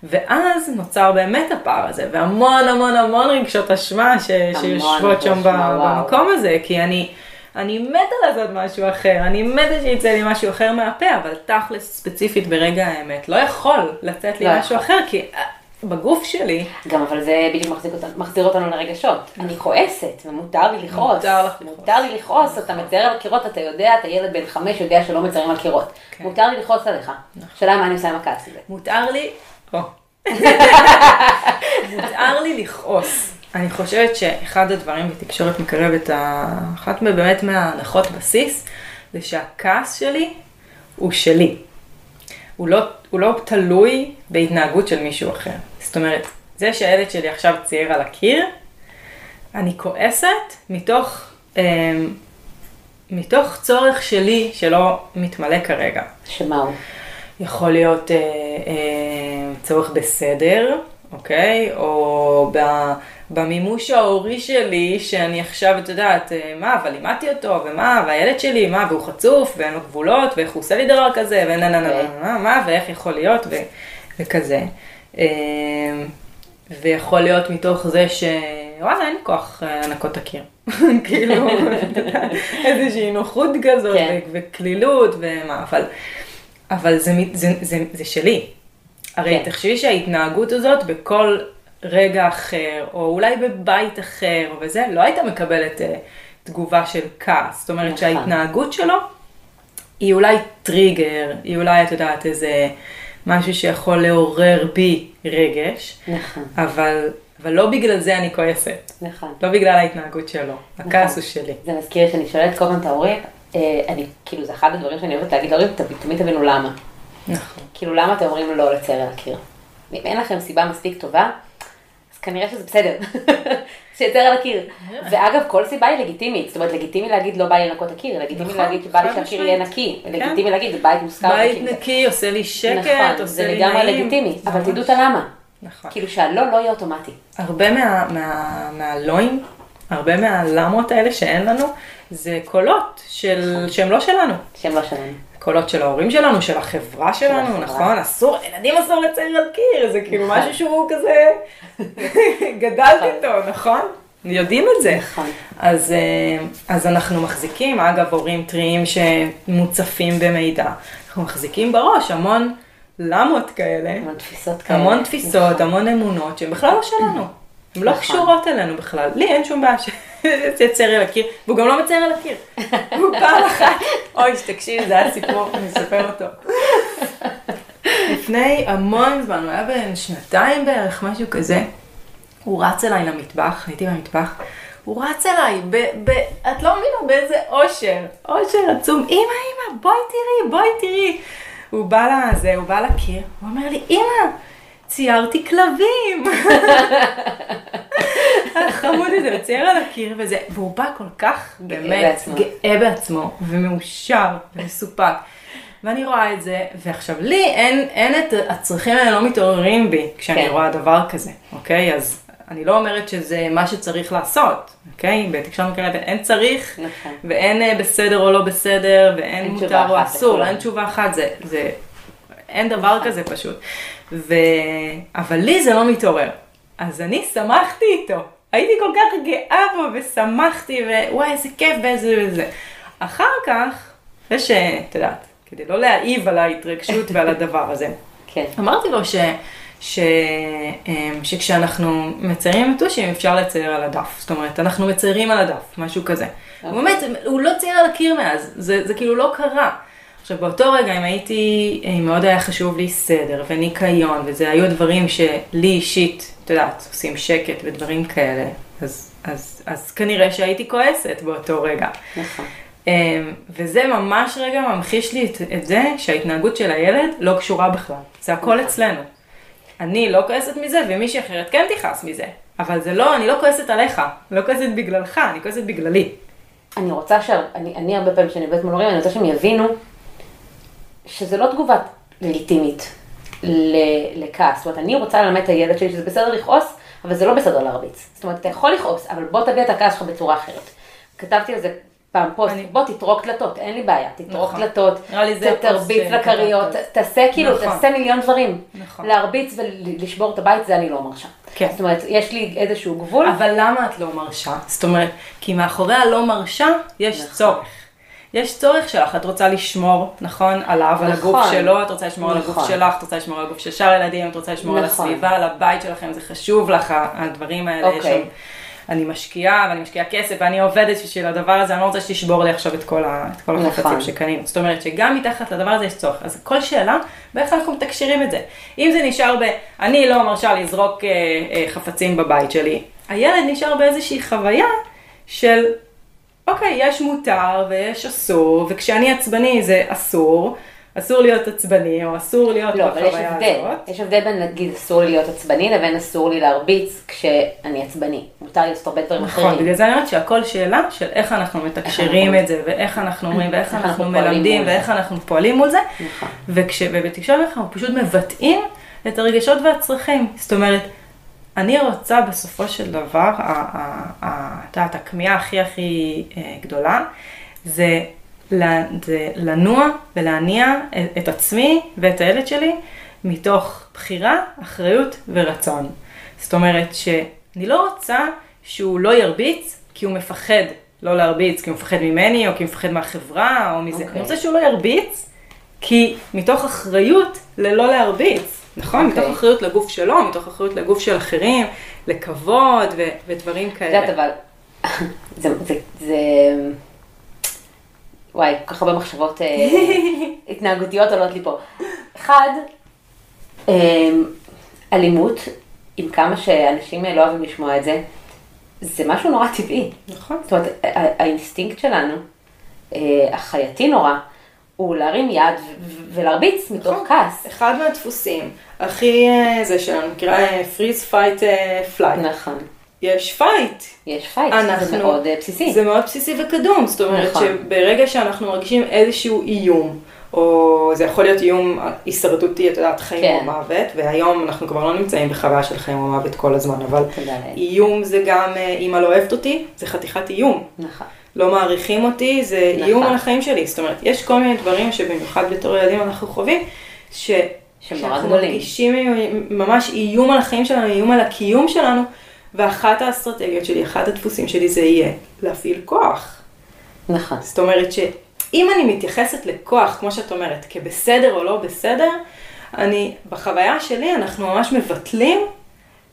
ואז נוצר באמת הפער הזה, והמון המון המון רגשות אשמה ש... שיושבות שם וואו. במקום הזה, כי אני, אני מתה לעשות משהו אחר, אני מתה שיצא לי משהו אחר מהפה, אבל תכלס ספציפית ברגע האמת, לא יכול לצאת לי לא משהו. אחר, כי אה, בגוף שלי, גם אבל זה בדיוק מחזיק אותנו, מחזיר אותנו לרגשות. אני כועסת, ומותר לי לכעוס. מותר לך לכעוס. מותר לי לכעוס, אתה מצייר על הקירות, אתה יודע, אתה ילד בן חמש יודע שלא מציירים על קירות. כן. מותר לי לכעוס עליך. השאלה מה אני עושה עם הכעס הזה. מותר לי. מותר לי לכעוס. אני חושבת שאחד הדברים בתקשורת מקרבת, ה- אחת באמת מההנחות בסיס, זה שהכעס שלי הוא שלי. הוא לא, הוא לא תלוי בהתנהגות של מישהו אחר. זאת אומרת, זה שהילד שלי עכשיו צייר על הקיר, אני כועסת מתוך, אה, מתוך צורך שלי שלא מתמלא כרגע. שמה הוא? יכול להיות אה, אה, צורך בסדר, אוקיי? או ב, במימוש ההורי שלי, שאני עכשיו, את יודעת, אה, מה, אבל לימדתי אותו, ומה, והילד שלי, מה, והוא חצוף, ואין לו גבולות, ואיך הוא עושה לי דבר כזה, ונה נה נה נה נה, מה, ואיך יכול להיות, ו, וכזה. אה, ויכול להיות מתוך זה ש... וואלה, אין לי כוח אה, לנקות את הקיר. כאילו, איזושהי נוחות כזאת, כן. וקלילות, ומה, אבל... אבל זה, זה, זה, זה שלי. הרי כן. תחשבי שההתנהגות הזאת בכל רגע אחר, או אולי בבית אחר, וזה, לא הייתה מקבלת אה, תגובה של כעס. זאת אומרת נכון. שההתנהגות שלו היא אולי טריגר, היא אולי, את יודעת, איזה משהו שיכול לעורר בי רגש, נכון, אבל, אבל לא בגלל זה אני כועסת. נכון. לא בגלל ההתנהגות שלו. הכעס הוא שלי. זה מזכיר לי שאני שואלת כל הזמן את ההורים, אה, אני, כאילו זה אחד הדברים שאני אוהבת להגיד להורים, תמיד תבינו למה. נכון. כאילו למה אתם אומרים לא לצייר על הקיר? אם אין לכם סיבה מספיק טובה, כנראה שזה בסדר. שיצייר על הקיר. ואגב, כל סיבה היא לגיטימית. זאת אומרת, לגיטימי להגיד לא בא לי לנקות הקיר, לגיטימי נכון, להגיד שבא לי שהקיר יהיה. נקי, כן. לגיטימי להגיד זה בית מושכר. בית זה- נקי, עושה לי שקט, נכון, עושה זה לי לגמרי נעים. לגיטימי, אבל. תדעו את הלמה. נכון. כאילו שהלא לא יהיה אוטומטי. הרבה מה, מה, מהלואים, הרבה מהלמות האלה שאין לנו, זה קולות של, שהם לא שלנו. שהם לא שלנו. קולות של ההורים שלנו, של החברה שלנו, החברה. נכון? אסור, ילדים אסור לצייר על קיר, זה כאילו נכון. משהו שהוא כזה, גדלת נכון. איתו, נכון? יודעים את זה. נכון. אז, אה, אז אנחנו מחזיקים, אגב, הורים טריים שמוצפים במידע, אנחנו מחזיקים בראש המון למות כאלה, המון תפיסות כאלה. המון תפיסות, המון אמונות שהן בכלל לא שלנו. הן לא נכון. קשורות אלינו בכלל. לי אין שום בעיה שיצייר על הקיר, והוא גם לא מצייר על הקיר. הוא פעם אחת, אוי, תקשיב, זה היה סיפור, אני אספר אותו. לפני המון זמן, הוא היה בן שנתיים בערך, משהו כזה. הוא רץ אליי למטבח, הייתי במטבח, הוא רץ אליי, ב, ב, את לא מבינה באיזה אושר, אושר עצום, אמא, אמא, בואי תראי, בואי תראי. הוא בא לזה, הוא בא לקיר, הוא אומר לי, אמא, ציירתי כלבים. החמוד הזה, וצייר על הקיר וזה, והוא בא כל כך באמת. גאה בעצמו, ומאושר, ומסופק. ואני רואה את זה, ועכשיו לי אין, אין את הצרכים האלה לא מתעוררים בי כשאני כן. רואה דבר כזה, אוקיי? אז אני לא אומרת שזה מה שצריך לעשות, אוקיי? בתקשורת מקרבת אין צריך, נכון. ואין אה, בסדר או לא בסדר, ואין אין מותר או אסור. אין תשובה אחת, זה, זה, אין דבר כזה פשוט. ו... אבל לי זה לא מתעורר. אז אני שמחתי איתו. הייתי כל כך גאה בו ושמחתי, ווואי, איזה כיף ואיזה וזה. אחר כך, זה שאת יודעת, כדי לא להעיב על ההתרגשות ועל הדבר הזה, כן. אמרתי לו ש, ש, אמ, שכשאנחנו מציירים מטושים אפשר לצייר על הדף. זאת אומרת, אנחנו מציירים על הדף, משהו כזה. הוא באמת, הוא לא צייר על הקיר מאז, זה, זה כאילו לא קרה. עכשיו באותו רגע אם הייתי, אם מאוד היה חשוב לי סדר וניקיון וזה היו דברים שלי אישית, את יודעת, עושים שקט ודברים כאלה, אז, אז, אז כנראה שהייתי כועסת באותו רגע. נכון. אמ, וזה ממש רגע ממחיש לי את, את זה שההתנהגות של הילד לא קשורה בכלל. זה הכל אצלנו. אני לא כועסת מזה ומישהי אחרת כן תכעס מזה. אבל זה לא, אני לא כועסת עליך, לא כועסת בגללך, אני כועסת בגללי. אני רוצה ש... אני, אני הרבה פעמים כשאני עובדת מול הורים, אני רוצה שהם יבינו שזה לא תגובה לגיטימית לכעס. זאת אומרת, אני רוצה ללמד את הילד שלי שזה בסדר לכעוס, אבל זה לא בסדר להרביץ. זאת אומרת, אתה יכול לכעוס, אבל בוא תביע את הכעס שלך בצורה אחרת. כתבתי על זה פעם פוסט, אני- בוא תטרוק דלתות, אין לי בעיה, תטרוק נכון. דלתות, תרביץ. לכריות, תעשה כאילו, נכון. תעשה מיליון דברים. נכון. להרביץ ולשבור את הבית, זה אני לא מרשה. כן. זאת אומרת, יש לי איזשהו גבול. אבל למה את לא מרשה? זאת אומרת, כי מאחורי הלא מרשה יש נכון. צורך. יש צורך שלך, את רוצה לשמור, נכון, עליו, על הגוף נכון. שלו, את רוצה לשמור על הגוף נכון. שלך, את רוצה לשמור על הגוף של שאר הילדים, את רוצה לשמור על נכון. הסביבה, על הבית שלכם, זה חשוב לך, הדברים האלה, אוקיי. שם, אני משקיעה, ואני משקיעה כסף, ואני עובדת בשביל הדבר הזה, אני לא רוצה שתשבור לי עכשיו את כל, ה, את כל נכון. החפצים שקנינו. זאת אומרת שגם מתחת לדבר הזה יש צורך. אז כל שאלה, באיך אנחנו מתקשרים את זה. אם זה נשאר ב, אני לא מרשה לזרוק אה, אה, חפצים בבית שלי, הילד נשאר באיזושהי חוויה של, אוקיי, יש מותר ויש אסור, וכשאני עצבני זה אסור, אסור להיות עצבני, או אסור להיות לא, אבל יש בחוויה הבדל. הזאת. יש הבדל בין נגיד אסור לי להיות עצבני לבין אסור לי להרביץ כשאני עצבני. מותר לי לעשות הרבה דברים נכון, אחרים. בגלל זה אני אומרת שהכל שאלה של איך אנחנו מתקשרים את זה, ואיך אנחנו אומרים, ואיך איך אנחנו אנחנו מלמדים, זה. ואיך אנחנו פועלים מול זה. נכון. וכש... ובתקשורת אנחנו פשוט מבטאים את הרגשות והצרכים. זאת אומרת, אני רוצה בסופו של דבר, את יודעת, הכמיהה הכי הכי אה, גדולה, זה, לנוע ולהניע את- עצמי ואת הילד שלי מתוך בחירה, אחריות ורצון. זאת אומרת שאני לא רוצה שהוא לא ירביץ כי הוא מפחד לא להרביץ, כי הוא מפחד ממני, או כי הוא מפחד מהחברה, או מזה. אוקיי. אני רוצה שהוא לא ירביץ, כי מתוך אחריות ללא להרביץ, נכון? אוקיי. מתוך אחריות לגוף שלו, מתוך אחריות לגוף של אחרים, לכבוד ו- ודברים את כאלה. יודעת, אבל זה, זה, זה, וואי, כל כך הרבה מחשבות אה, התנהגותיות עולות לי פה. אחד, אה, אלימות, עם כמה שאנשים לא אוהבים לשמוע את זה, זה משהו נורא טבעי. נכון. זאת אומרת, האינסטינקט שלנו, אה, החייתי נורא, הוא להרים יד ולהרביץ מתוך נכון. כעס. אחד מהדפוסים הכי אה, זה שלנו נקרא freeze fight flight. נכון. יש fight. יש fight, זה מאוד אה, בסיסי. זה מאוד בסיסי וקדום, זאת אומרת נכון. שברגע שאנחנו מרגישים איזשהו איום, או זה יכול להיות איום הישרדותי, את יודעת, חיים כן. או מוות, והיום אנחנו כבר לא נמצאים בחוויה של חיים או מוות כל הזמן, אבל. איום זה גם, אה, אמא לא אוהבת אותי, זה חתיכת איום. נכון. לא מעריכים אותי, זה נכון. איום על החיים שלי. זאת אומרת, יש כל מיני דברים שבמיוחד בתור ילדים אנחנו חווים, ש... שאנחנו. מרגישים ממש איום על החיים שלנו, איום על הקיום שלנו, ואחת האסטרטגיות שלי, אחד הדפוסים שלי זה יהיה להפעיל כוח. נכון. זאת אומרת שאם אני מתייחסת לכוח, כמו שאת אומרת, כבסדר או לא בסדר, אני, בחוויה שלי אנחנו ממש מבטלים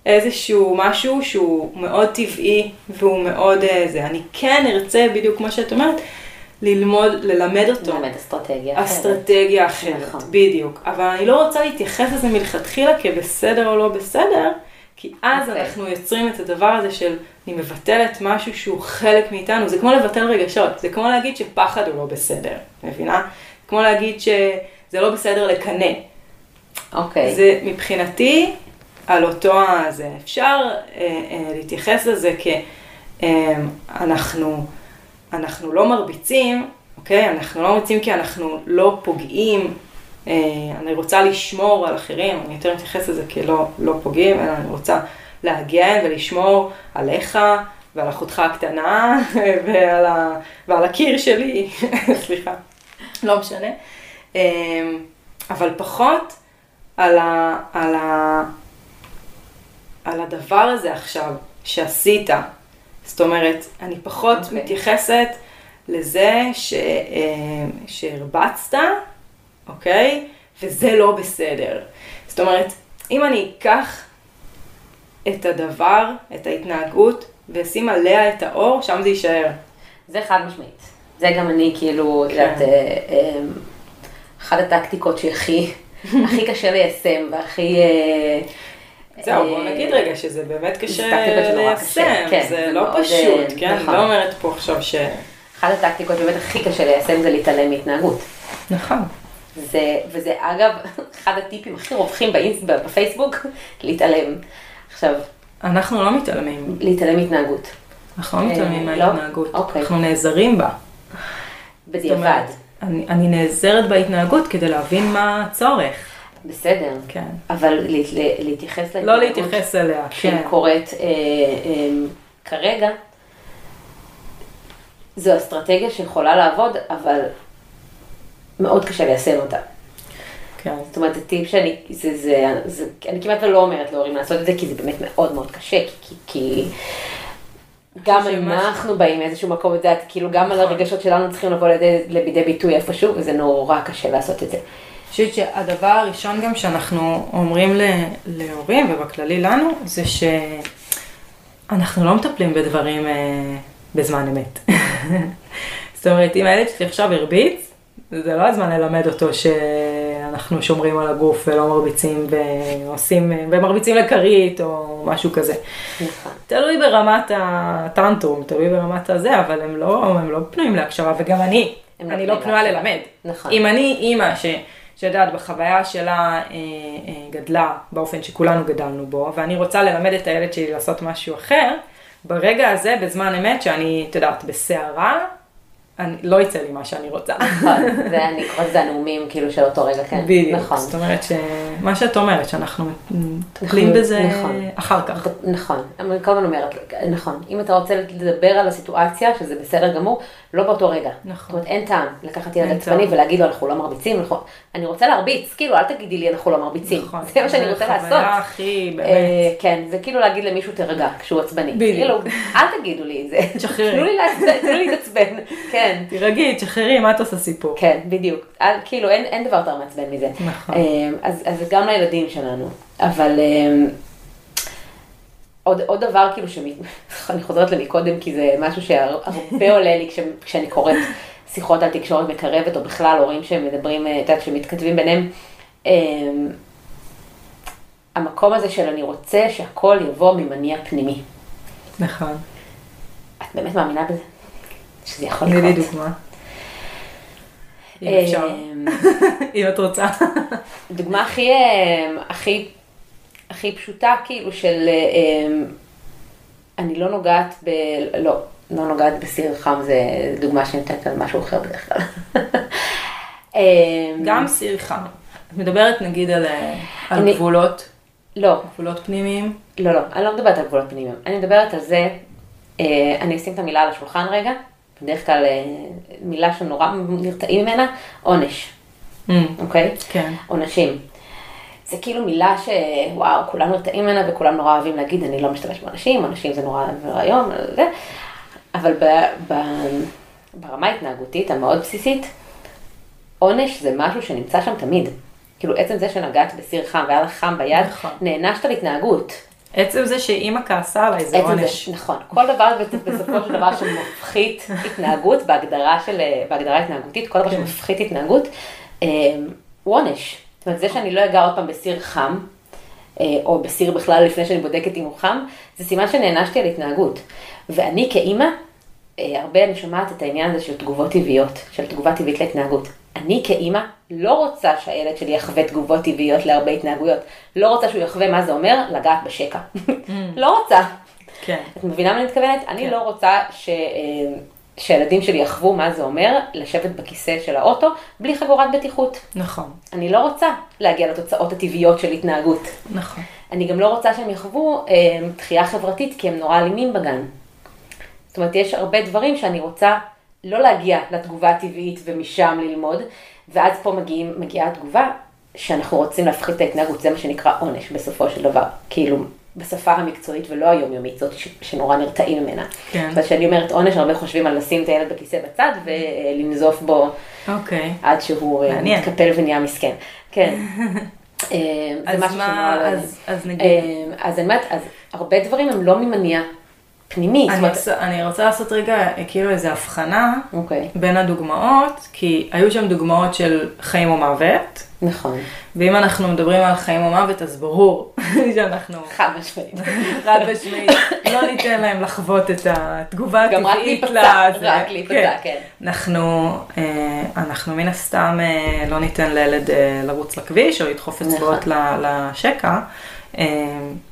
איזשהו משהו שהוא מאוד טבעי והוא מאוד אה, זה. אני כן ארצה, בדיוק כמו שאת אומרת, ללמוד, ללמד אותו. ללמד אסטרטגיה. אחרת. אסטרטגיה אחרת, נכון. בדיוק. אבל אני לא רוצה להתייחס לזה מלכתחילה כבסדר או לא בסדר, כי אז אוקיי. אנחנו יוצרים את הדבר הזה של אני מבטלת משהו שהוא חלק מאיתנו, זה כמו לבטל רגשות, זה כמו להגיד שפחד הוא לא בסדר, מבינה? כמו להגיד שזה לא בסדר לקנא. אוקיי. זה מבחינתי על אותו הזה. אפשר אה, אה, להתייחס לזה כאנחנו אנחנו לא מרביצים, אוקיי? אנחנו לא מרביצים כי אנחנו לא פוגעים. אה, אני רוצה לשמור על אחרים, אני יותר מתייחס לזה כלא לא פוגעים, אלא אני רוצה להגן ולשמור עליך ועל אחותך הקטנה ועל, ה, ועל הקיר שלי, סליחה, לא משנה. אה, אבל פחות על, ה, על, על הדבר הזה עכשיו שעשית. זאת אומרת, אני פחות okay. אוקיי. מתייחסת לזה ש, אה, שהרבצת, אוקיי? וזה לא בסדר. זאת אומרת, אם אני אקח את הדבר, את ההתנהגות, ואשים עליה את האור, שם זה יישאר. זה חד משמעית. זה גם אני, כאילו, את כן. יודעת, אה, אה, אחת הטקטיקות שהכי הכי קשה ליישם, והכי... אה, זהו, בוא אה, נגיד רגע שזה באמת קשה ליישם, כן, זה לא פשוט, אה, כן? נכון. לא אומרת פה עכשיו ש... אחת הטקטיקות באמת הכי קשה ליישם זה להתעלם מהתנהגות. נכון. זה, וזה אגב, אחד הטיפים הכי רווחים באינס, בפייסבוק, להתעלם. עכשיו, אנחנו לא מתעלמים, להתעלם מהתנהגות. אנחנו לא מתעלמים אה, לא? מההתנהגות, אוקיי. אנחנו נעזרים בה. בדיעבד. אני, אני נעזרת בהתנהגות כדי להבין מה הצורך. בסדר. כן. אבל להת- ל- להתייחס לא להתייחס אליה, כן. קורית אה, אה, כרגע, זו אסטרטגיה שיכולה לעבוד, אבל מאוד קשה ליישם אותה. כן. זאת אומרת, זה טיפ שאני, זה, זה, זה, אני כמעט ולא אומרת להורים לעשות את זה, כי זה באמת מאוד מאוד קשה, כי, כי גם אנחנו באים מאיזשהו מקום, את יודעת, כאילו גם על נכון. הרגשות שלנו צריכים לבוא לידי, לידי ביטוי איפשהו, וזה נורא קשה לעשות את זה. חושבת שהדבר הראשון גם שאנחנו אומרים ל- להורים, ובכללי לנו, זה שאנחנו לא מטפלים בדברים אה, בזמן אמת. זאת אומרת, אם הילד שלי עכשיו הרביץ, זה לא הזמן ללמד אותו שאנחנו שומרים על הגוף ולא מרביצים ועושים, ומרביצים לכרית או משהו כזה. נכון. תלוי ברמת הטנטרום, תלוי ברמת הזה, אבל הם לא, הם לא פנויים להקשבה, וגם אני, לא אני לא פנויה. ללמד. נכון. אם אני אימא ש... שיודעת, בחוויה שלה אה, אה, גדלה באופן שכולנו גדלנו בו, ואני רוצה ללמד את הילד שלי לעשות משהו אחר, ברגע הזה, בזמן אמת, שאני, את יודעת, בסערה, אני, לא יצא לי מה שאני רוצה. נכון, זה אני קוראת לזה הנאומים כאילו של אותו רגע, כן. בדיוק. נכון. זאת אומרת שמה שאת אומרת, שאנחנו מטפלים בזה נכון. אחר כך. נכון, אני כל הזמן אומרת, נכון, אם אתה רוצה לדבר על הסיטואציה, שזה בסדר גמור, לא באותו רגע. נכון. זאת אומרת, אין טעם לקחת ילד עצבני. ולהגיד לו, אנחנו לא מרביצים, אנחנו- אני רוצה להרביץ, כאילו, אל תגידי לי, אנחנו לא מרביצים. נכון. זה מה שאני רוצה חוויה לעשות. הכי, באמת. אה, כן, זה כאילו להגיד למישהו תירגע כשהוא עצבני. בדיוק. כאילו, אל תגידו לי את זה. תשחררי. תנו לי להתעצבן. כן. תירגעי, תשחררי, מה את עושה סיפור? כן, בדיוק. אל, כאילו, אין, אין דבר יותר מעצבן מזה. נכון. אמ, אז, אז זה גם לילדים שלנו. אבל אמ, עוד, עוד דבר, כאילו, שאני חוזרת למקודם, כי זה משהו שהרבה עולה לי כש, כשאני קוראת שיחות על תקשורת מקרבת, או בכלל הורים שמדברים, אה, את יודעת, שמתכתבים ביניהם. אמ, המקום הזה של אני רוצה שהכל יבוא ממניע פנימי. נכון. את באמת מאמינה בזה? שזה יכול תני לי לקרות? דוגמה. אם אפשר. אמ, אם את רוצה. דוגמה הכי, אמ, הכי, הכי פשוטה, כאילו, של אמ, אני לא נוגעת ב... לא, לא נוגעת בסיר חם, זה דוגמה שאני נותנת על משהו אחר בדרך כלל. אמ, גם סיר חם. את מדברת נגיד על, אה, על אני- גבולות, לא, גבולות פנימיים. לא, לא, אני לא מדברת על גבולות פנימיים. אני מדברת על זה, אה, אני אשים את המילה על השולחן רגע, בדרך כלל אה, מילה שנורא נרתעים ממנה, עונש, אוקיי? כן. עונשים. זה כאילו מילה שוואו, כולם נרתעים ממנה וכולם נורא אוהבים להגיד, אני לא משתמש בעונשים, עונשים זה נורא רעיון, זה. אבל ב, ב, ברמה ההתנהגותית המאוד בסיסית, עונש זה משהו שנמצא שם תמיד. כאילו עצם זה שנגעת בסיר חם והיה לך חם ביד, נכון. נענשת על התנהגות. עצם זה שאימא כעסה עליי זה עונש. זה, נכון. כל דבר בסופו של דבר שמפחית התנהגות בהגדרה של, בהגדרה התנהגותית, כל דבר כן. שמפחית התנהגות, אה, הוא עונש. זאת אומרת, זה שאני לא אגע עוד פעם בסיר חם, אה, או בסיר בכלל לפני שאני בודקת אם הוא חם, זה סימן שנענשתי על התנהגות. ואני כאימא, אה, הרבה אני שומעת את העניין הזה של תגובות טבעיות, של תגובה טבעית להתנהגות. אני כאימא לא רוצה שהילד שלי יחווה תגובות טבעיות להרבה התנהגויות. לא רוצה שהוא יחווה מה זה אומר לגעת בשקע. לא רוצה. כן. את מבינה מה אני מתכוונת? אני כן. לא רוצה ש... שהילדים שלי יחוו מה זה אומר לשבת בכיסא של האוטו בלי חגורת בטיחות. נכון. אני לא רוצה להגיע לתוצאות הטבעיות של התנהגות. נכון. אני גם לא רוצה שהם יחוו אה, דחייה חברתית כי הם נורא אלימים בגן. זאת אומרת, יש הרבה דברים שאני רוצה לא להגיע לתגובה הטבעית ומשם ללמוד, ואז פה מגיעים, מגיעה התגובה שאנחנו רוצים להפחית את ההתנהגות, זה מה שנקרא עונש בסופו של דבר. כאילו, בשפה המקצועית ולא היומיומית, זאת שנורא נרתעים ממנה. כן. וכשאני אומרת עונש, הרבה חושבים על לשים את הילד בכיסא בצד ולנזוף בו אוקיי. עד שהוא אה, מעניין. מתקפל ונהיה מסכן. כן. אה, זה אז משהו מה, שנורא לא אז- אז נגיד- אה, אז אני אומרת, אז הרבה דברים הם לא ממניע פנימי. זאת אני רוצה- אני רוצה לעשות רגע כאילו איזה הבחנה אוקיי, בין הדוגמאות, כי היו שם דוגמאות של חיים או מוות, נכון. ואם אנחנו מדברים על חיים או מוות, אז ברור שאנחנו חד משמעית. חד משמעית לא ניתן להם לחוות את התגובה גם רק הטבעית להיפצע, לזה. רק להיפצע, כן. אנחנו, אה, אנחנו מן הסתם אה, לא ניתן לילד אה, לרוץ לכביש או לדחוף אצבעות ל- לשקע,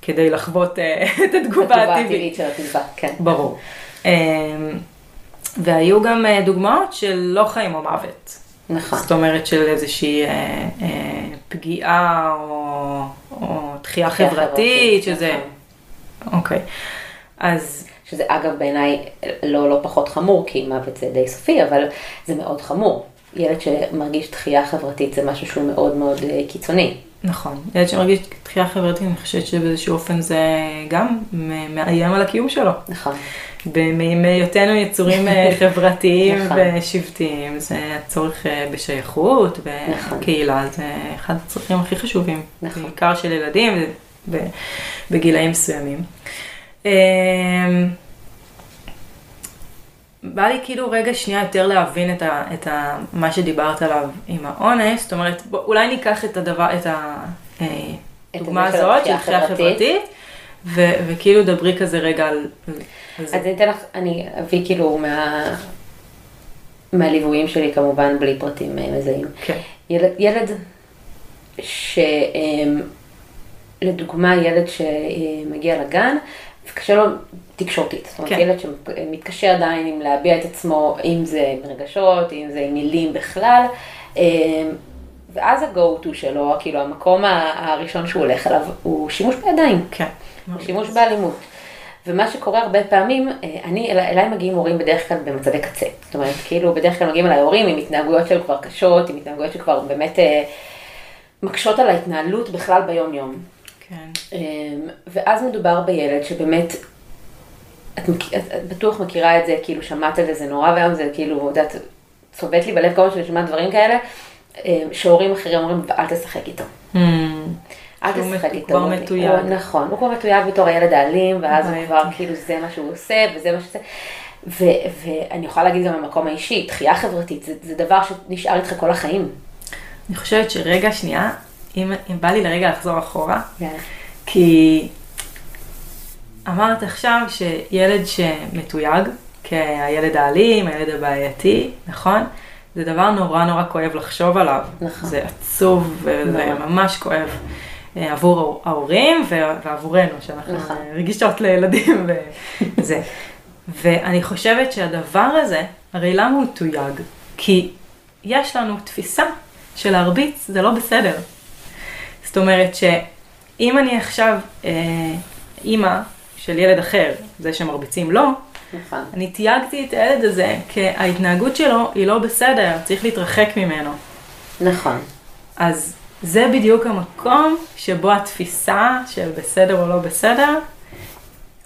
כדי לחוות את התגובה הטבעית. הטבעית של התגובה, כן. ברור. והיו גם דוגמאות של לא חיים או מוות. נכון. זאת אומרת של איזושהי אה, אה, פגיעה או, או דחייה חברתית, שזה... נכון. אוקיי. אז שזה אגב בעיניי לא, לא פחות חמור, כי מוות זה די סופי, אבל זה מאוד חמור. ילד שמרגיש דחייה חברתית זה משהו שהוא מאוד מאוד אה, קיצוני. נכון, ילד שמרגיש דחייה חברתית, אני חושבת שבאיזשהו אופן זה גם מאיים על הקיום שלו. נכון. מהיותנו יצורים אה, חברתיים נכון. ושבטיים, זה הצורך אה, בשייכות, נכון. וקהילה זה אחד הצרכים הכי חשובים, נכון. בעיקר של ילדים בגילאים מסוימים. בא לי כאילו רגע שנייה יותר להבין את, ה, את ה, מה שדיברת עליו עם העונש, זאת אומרת, בוא, אולי ניקח את הדבר, את הדוגמה של הזאת, של דחייה. חברתית, ו- וכאילו דברי כזה רגע על, על זה. אז אני אתן לך, אני אביא כאילו מה... מהליוויים שלי כמובן בלי פרטים אה, מזהים. כן. ילד, ילד ש... אמ, לדוגמה, ילד שמגיע לגן וקשה לו תקשורתית. זאת אומרת, כן. ילד שמתקשה עדיין עם להביע את עצמו, אם זה עם רגשות, אם זה עם מילים בכלל. אמ, ואז ה-go to שלו, כאילו המקום הראשון שהוא הולך אליו, הוא שימוש בידיים. כן. שימוש באלימות. ומה שקורה הרבה פעמים, אה, אני, אל- אליי מגיעים הורים בדרך כלל במצבי קצה. זאת אומרת, כאילו בדרך כלל מגיעים אליי הורים עם התנהגויות של כבר קשות, עם התנהגויות שכבר באמת אה, מקשות על ההתנהלות בכלל ביום יום. כן. אה, ואז מדובר בילד שבאמת, את, מכ- את, את בטוח מכירה את זה, כאילו שמעת על זה, נורא והיום זה כאילו, את יודעת, צובט לי בלב כל פעם שאני שומעת דברים כאלה, אה, שהורים אחרים אומרים, אל תשחק איתו. Hmm. אל תשחק איתו. כבר הוא- מתויג. הוא- נכון, הוא כבר מתויג בתור הילד האלים, ואז הוא. כבר כאילו זה מה שהוא עושה, וזה מה שזה. ו- ואני יכולה להגיד גם במקום האישי, דחייה חברתית, זה, זה דבר שנשאר איתך כל החיים. אני חושבת שרגע שנייה, אם, אם בא לי לרגע לחזור אחורה, יאללה. כי אמרת עכשיו שילד שמתויג כהילד האלים, הילד הבעייתי, נכון? זה דבר נורא נורא כואב לחשוב עליו. נכון. זה עצוב וזה נורא. ממש כואב אה, עבור ההורים ועבורנו, שאנחנו נכון. אה, רגישות לילדים וזה. ואני חושבת שהדבר הזה, הרי למה הוא תויג? כי יש לנו תפיסה שלהרביץ זה לא בסדר. זאת אומרת שאם אני עכשיו אה, אימא של ילד אחר, זה שמרביצים לו, נכון. אני תייגתי את הילד הזה כי ההתנהגות שלו היא לא בסדר, צריך להתרחק ממנו. נכון. אז זה בדיוק המקום שבו התפיסה של בסדר או לא בסדר,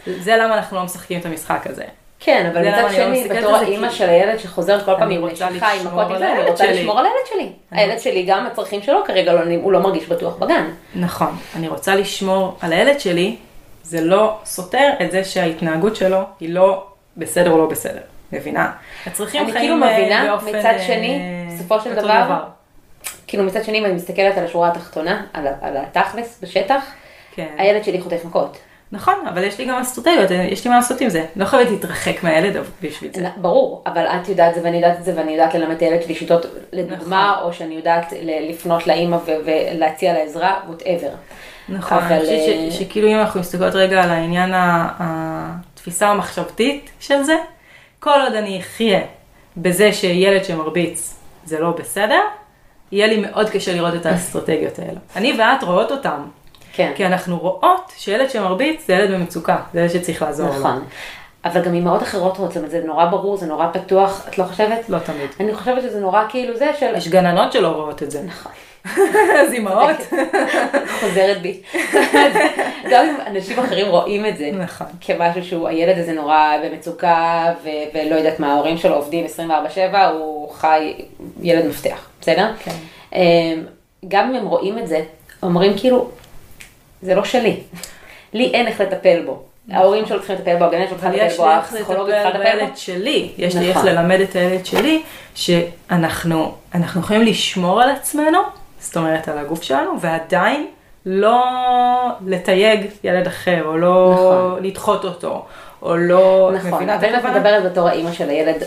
זה למה אנחנו לא משחקים את המשחק הזה. כן, אבל מצד אני לא שני, בתור האימא של הילד שחוזר כל פעם אני עם רוצה נשיכה, עם לשמור מכות אני רוצה. לשמור על הילד שלי. הילד שלי, גם הצרכים שלו כרגע לא- הוא לא מרגיש בטוח בגן. נכון, אני רוצה לשמור על הילד שלי, זה לא סותר את זה שההתנהגות שלו היא לא בסדר או לא בסדר, מבינה? הצרכים אני חיים כאילו אה, מבינה, באופן, מצד אה, שני, בסופו של דבר, כאילו מצד שני, אם אני מסתכלת על השורה התחתונה, על התכלס בשטח, כן. הילד שלי חוטף מכות. נכון, אבל יש לי גם אסטרטגיות, יש לי מה לעשות עם זה. לא חייבת להתרחק מהילד בשביל זה. ברור, אבל את יודעת זה ואני יודעת את זה ואני יודעת ללמד את הילד שלי שיטות לדוגמה, נכון. או שאני יודעת לפנות לאימא ולהציע לה עזרה, whatever. נכון, אבל, אני חושבת אה, שכאילו אם אנחנו מסתכלות רגע על העניין התפיסה המחשבתית של זה, כל עוד אני אחיה בזה שילד שמרביץ זה לא בסדר, יהיה לי מאוד קשה לראות את האסטרטגיות האלה. אני ואת רואות אותם, כן, כי אנחנו רואות שילד שמרביץ זה ילד במצוקה, זה ילד שצריך לעזור לו. נכון. אבל גם אימהות אחרות רוצות, זה נורא ברור, זה נורא פתוח, את לא חושבת? לא תמיד. אני חושבת שזה נורא כאילו זה של... יש גננות שלא רואות את זה. נכון. אז אימהות. חוזרת בי. גם אם אנשים אחרים רואים את זה, נכון. כמשהו שהוא, הילד הזה נורא במצוקה, ו- ולא יודעת מה, ההורים שלו עובדים 24/7, הוא חי, ילד מפתח, בסדר? כן. אמ, גם אם הם רואים את זה, אומרים כאילו, זה לא שלי. לי אין איך לטפל בו. ההורים שלו צריכים לטפל בו, הגננת שלו צריכה לטפל יש בו, לי איך הפסיכולוגית צריכה לטפל לטפל בו. בילד שלי, יש לי איך נכון. ללמד את הילד שלי, שאנחנו אנחנו יכולים לשמור על עצמנו, זאת אומרת על הגוף שלנו, ועדיין לא לתייג ילד אחר, או לא נכון. לדחות אותו, או לא, נכון, אבל את? מדברת בתור האימא של הילד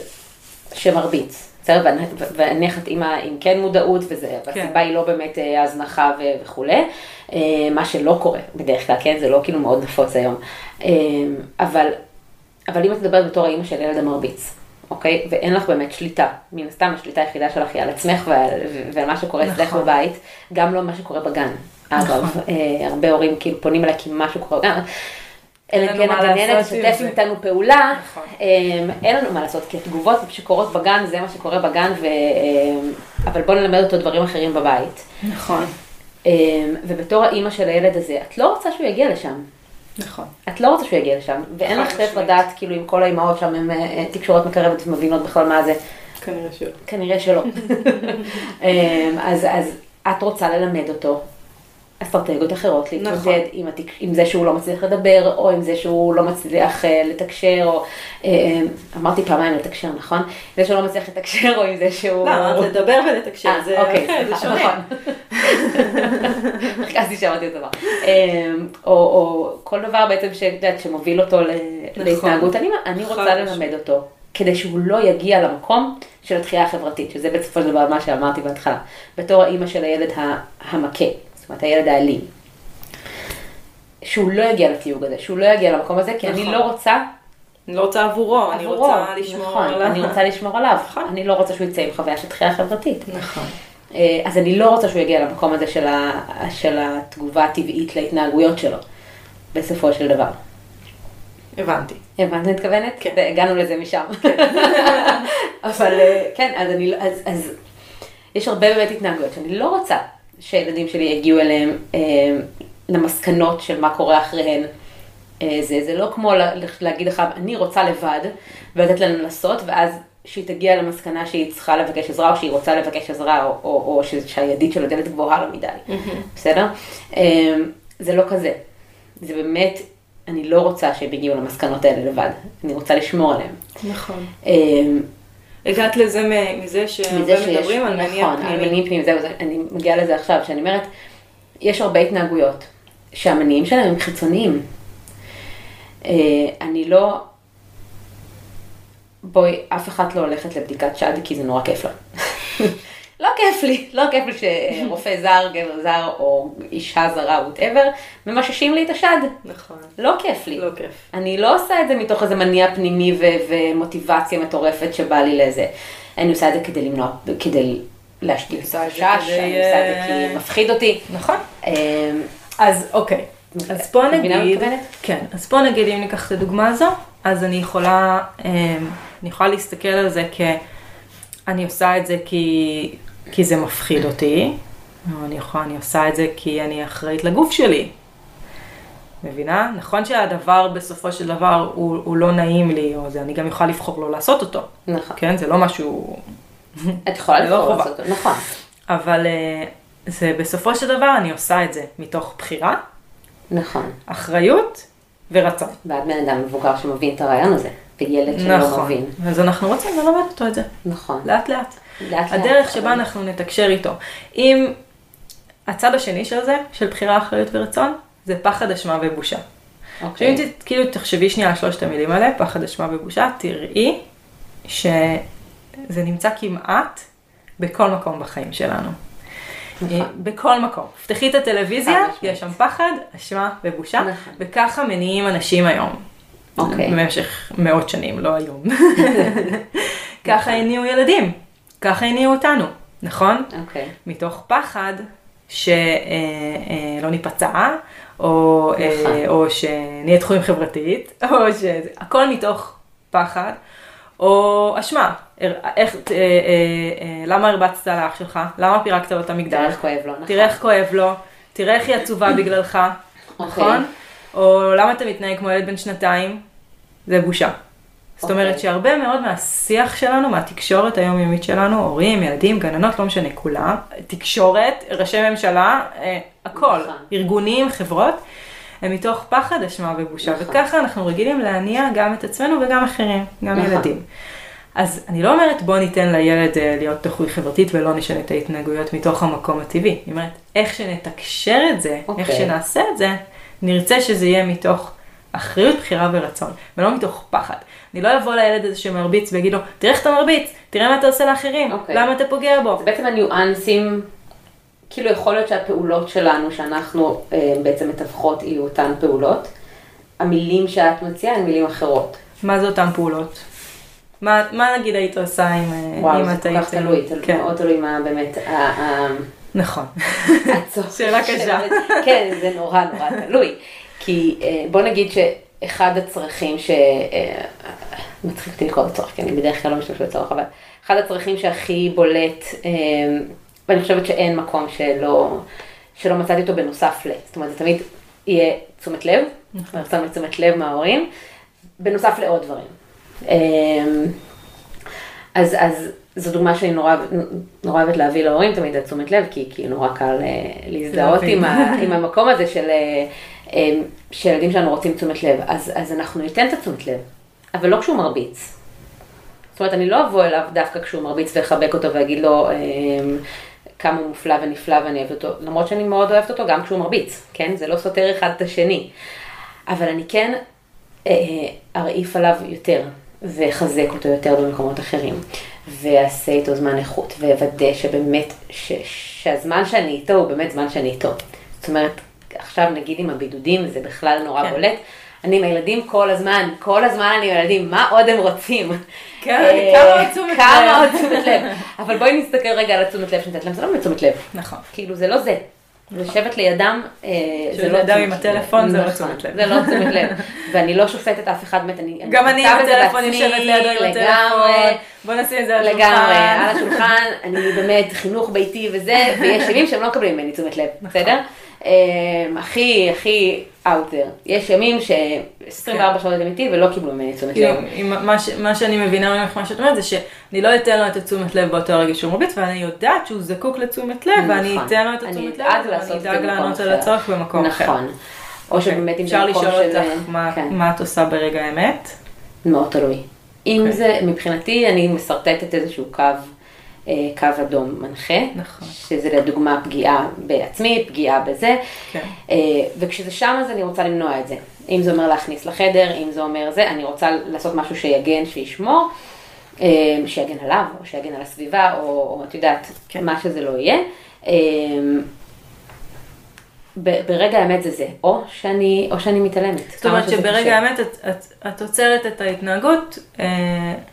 שמרביץ, בסדר? ואני- ואניח את אימא עם כן מודעות וזה, והסיבה היא לא באמת אה, הזנחה ו- וכולי, אה, מה שלא קורה בדרך כלל, כן? זה לא כאילו מאוד נפוץ היום. אה, אבל, אבל אם את מדברת בתור האימא של ילד המרביץ, אוקיי? ואין לך באמת שליטה, מן הסתם השליטה היחידה שלך היא על עצמך ועל, ועל מה שקורה אצלך נכון. בבית, גם לא מה שקורה בגן. אגב, נכון. הרבה הורים כאילו פונים אליי כי משהו קורה בגן. אלא אם כן הגננת תשתף. איתנו פעולה, נכון. אמ, אין לנו מה לעשות, כי התגובות שקורות בגן זה מה שקורה בגן, ו... אמ, אבל בוא נלמד אותו דברים אחרים בבית. נכון, אמ, ובתור האימא של הילד הזה, את לא רוצה שהוא יגיע לשם. נכון. את לא רוצה שהוא יגיע לשם, ואין חד לך משמעית. לדעת, כאילו, אם כל האימהות שם הן אה, תקשורת מקרבת ומבינות בכלל מה זה, כנראה שלא. כנראה שלא. אז, אז את רוצה ללמד אותו אסטרטגיות אחרות, להתמודד נכון. עם, התק... עם זה שהוא לא מצליח לדבר, או עם זה שהוא לא מצליח אה, לתקשר, או אה, אמרתי פעמיים לתקשר, נכון? זה שהוא לא מצליח לתקשר, או עם זה שהוא... לא, לדבר ולתקשר, אה, זה אוקיי, אחר, זה סליחה, שונה. נכון. הרגשתי שאמרתי את הדבר. או, או כל דבר בעצם שאת שמוביל אותו ל- להתנהגות. אני, רוצה. ללמד אותו, כדי שהוא לא יגיע למקום של התחייה החברתית, שזה בסופו של דבר מה שאמרתי בהתחלה. בתור האימא של הילד המכה, זאת אומרת הילד האלים. שהוא לא יגיע לתיוג הזה, שהוא לא יגיע למקום הזה, כי אני נכון. לא רוצה אני לא רוצה עבורו, אני עבורו. רוצה לשמור נכון, עליו. אני רוצה לשמור עליו. נכון. אני לא רוצה שהוא יצא עם חוויה של דחייה חברתית. נכון. אה, אז אני לא רוצה שהוא יגיע למקום הזה של, ה, של התגובה הטבעית להתנהגויות שלו, בסופו של דבר. הבנתי. הבנת מה אני מתכוונת? כן. הגענו לזה משם. אבל אה, כן, אז, אני, לא- אז, אז יש הרבה באמת התנהגויות שאני לא רוצה שהילדים שלי יגיעו אליהם אה, למסקנות של מה קורה אחריהן. אה, זה, זה לא כמו לה, להגיד לך, אני רוצה לבד, ולתת להם לנסות, ואז שהיא תגיע למסקנה שהיא צריכה לבקש עזרה, או שהיא רוצה לבקש עזרה, או, או, או ש, שהידית של הדלת גבוהה לו מדי. בסדר? אה, זה לא כזה. זה באמת, אני לא רוצה שהם יגיעו למסקנות האלה לבד. אני רוצה לשמור עליהם. נכון. הגעת לזה מזה שהרבה שיש, מדברים על מניע נכון, על פנימי. מניעים פנימיים, זהו, זה- אני מגיעה לזה עכשיו, שאני אומרת, יש הרבה התנהגויות שהמניעים שלהם הם חיצוניים. אה, אני לא, בואי, אף אחת לא הולכת לבדיקת שד כי זה נורא כיף לה. לא כיף לי, לא כיף לי שרופא זר, גבר זר או אישה זרה, ווטאבר, ממששים לי את השד. נכון. לא כיף לי. לא כיף. אני לא עושה את זה מתוך איזה מניע פנימי ו- ומוטיבציה מטורפת שבא לי לזה. אני עושה את זה כדי למנוע, כדי להשתיל עושה את כדי, אני עושה את זה אה, כי מפחיד אותי. נכון. אמ, אז אוקיי. אז פה נגיד? כן, אז פה נגיד אם ניקח את הדוגמה הזו, אז אני יכולה, אמ, אני יכולה להסתכל על זה כ... אני עושה את זה כי, כי זה מפחיד אותי, או אני יכולה, אני עושה את זה כי אני אחראית לגוף שלי. מבינה? נכון שהדבר בסופו של דבר הוא, הוא לא נעים לי, או זה, אני גם יכולה לבחור לא לעשות אותו. נכון. כן, זה לא משהו... את יכולה לא לבחור חובה. לעשות אותו, נכון. אבל אה, זה בסופו של דבר אני עושה את זה מתוך בחירה, נכון. אחריות ורצון. ואת בן אדם מבוגר שמבין את הרעיון הזה, וילד שלא נכון. מבין. אז אנחנו רוצים ללמד אותו את זה, נכון. לאט לאט. הדרך שבה אנחנו נתקשר איתו. אם הצד השני של זה, של בחירה, אחריות ורצון, זה פחד, אשמה ובושה. אוקיי. ת- כאילו תחשבי שנייה על שלושת המילים האלה, פחד, אשמה ובושה, תראי שזה נמצא כמעט בכל מקום בחיים שלנו. נכון. אה, בכל מקום. פתחי את הטלוויזיה. יש שם פחד, אשמה ובושה, נכון. וככה מניעים אנשים היום. אוקיי. במשך מאות שנים, לא היום. ככה הניעו ילדים, ככה הניעו אותנו, נכון? אוקיי. מתוך פחד שלא ניפצע, או, אה, נכון. או שנהיה תחומים חברתית, או שהכל מתוך פחד, או אשמה. איך, אה, אה, אה, למה הרבצת לאח שלך? למה פירקת לו את המגדל? תראה איך כואב לו, נכון. תראה איך כואב לו, תראה איך היא עצובה בגללך, אוקיי. נכון? או למה אתה מתנהג כמו ילד בן שנתיים? זה בושה. זאת אומרת אוקיי. שהרבה מאוד מהשיח שלנו, מהתקשורת היומיומית שלנו, הורים, ילדים, גננות, לא משנה, כולם, תקשורת, ראשי ממשלה, אה, הכל, נכון. ארגונים, חברות, הם מתוך פחד, אשמה ובושה, נכון. וככה אנחנו רגילים להניע גם את עצמנו וגם אחרים, גם נכון. ילדים. אז אני לא אומרת בוא ניתן לילד אה, להיות דחוי חברתית ולא נשנה את ההתנהגויות מתוך המקום הטבעי. אני אומרת, איך שנתקשר את זה, אוקיי. איך שנעשה את זה, נרצה שזה יהיה מתוך אחריות, בחירה ורצון, ולא מתוך פחד. אני לא אבוא לילד הזה שמרביץ ואגיד לו, תראה איך אתה מרביץ, תראה מה אתה עושה לאחרים, אוקיי. למה אתה פוגע בו. זה בעצם הניואנסים, כאילו יכול להיות שהפעולות שלנו, שאנחנו אה, בעצם מתווכות, יהיו אותן פעולות. המילים שאת מציעה הן מילים אחרות. מה זה אותן פעולות? מה, מה נגיד היית עושה אם, אה, וואו, אם זה את כל היית... כך תלוי, תלוי, כן, מאוד תלוי מה באמת ה- נכון. שאלה קשה. כן, זה נורא נורא תלוי. כי אה, בוא נגיד שאחד הצרכים ש... אה, מצחיק אותי לקרוא לצורך, כי אני בדרך כלל לא משתמשת בצורך, אבל אחד הצרכים שהכי בולט, אה, ואני חושבת שאין מקום שלא, שלא מצאתי אותו בנוסף ל... זאת אומרת, זה תמיד יהיה תשומת לב, רצון לתשומת לב מההורים, בנוסף לעוד דברים. אז, אז זו דוגמה שאני נורא, נורא אוהבת להביא להורים תמיד את תשומת לב, כי, כי נורא קל להזדהות. עם, ה, עם המקום הזה של, שילדים שלנו רוצים תשומת לב. אז, אז אנחנו ניתן את התשומת לב, אבל לא כשהוא מרביץ. זאת אומרת, אני לא אבוא אליו דווקא כשהוא מרביץ ואחבק אותו ואגיד לו אה, כמה הוא מופלא ונפלא ואני אוהבת אותו, למרות שאני מאוד אוהבת אותו גם כשהוא מרביץ, כן? זה לא סותר אחד את השני. אבל אני כן אה, ארעיף עליו יותר, ואחזק אותו יותר במקומות אחרים, ואעשה איתו זמן איכות, ואוודא שבאמת, ש, שהזמן שאני איתו הוא באמת זמן שאני איתו. זאת אומרת, עכשיו נגיד עם הבידודים, זה בכלל נורא כן. בולט. אני עם הילדים כל הזמן, כל הזמן אני עם הילדים, מה עוד הם רוצים? כן, כמה עוד תשומת כמה לב. עוד תשומת לב. אבל בואי נסתכל רגע על התשומת לב שנתת להם, זה לא באמת תשומת לב. נכון. כאילו זה לא זה. לשבת לידם, אה, זה לשבת לא תשומת עם לב. הטלפון, זה לא נכון, תשומת לב. זה לא תשומת לב. ואני לא שופטת אף אחד, באמת, אני... גם אני עם הטלפון יושבת לידו עם הטלפון, בוא נשים את זה על השולחן. לגמרי, על השולחן, אני באמת חינוך ביתי וזה, ויש ימים שהם לא מקבלים ממני תשומת לב, נכון. בסדר? אה, הכי, הכי out there. יש ימים ש-24 שעות הם איתי ולא קיבלו ממני תשומת לב. עם מה, שאני מבינה ממך, מה שאת אומרת, זה שאני לא אתן לו את התשומת לב באותו הרגע שהוא מרביץ, ואני יודעת שהוא זקוק לתשומת לב, ואני נכון. אתן לו את התשומת לב, ואני אדאג לענות על. הצורך במקום אחר. נכון. או שבאמת אם אפשר זה מקום לשאול של... אותך מה, כן. מה את עושה ברגע האמת? מאוד תלוי. אם אוקיי. זה, מבחינתי, אני משרטטת איזשהו קו, קו אדום מנחה, נכון. שזה לדוגמה פגיעה בעצמי, פגיעה בזה, כן. אה, וכשזה שם אז אני רוצה למנוע את זה. אם זה אומר להכניס לחדר, אם זה אומר זה, אני רוצה לעשות משהו שיגן, שישמור, אה, שיגן עליו, או שיגן על הסביבה, או, או את יודעת, כן. מה שזה לא יהיה. אה, ברגע האמת זה זה, או שאני, או שאני מתעלמת. זאת אומרת שברגע קשה. האמת את, את, את עוצרת את ההתנהגות, אה,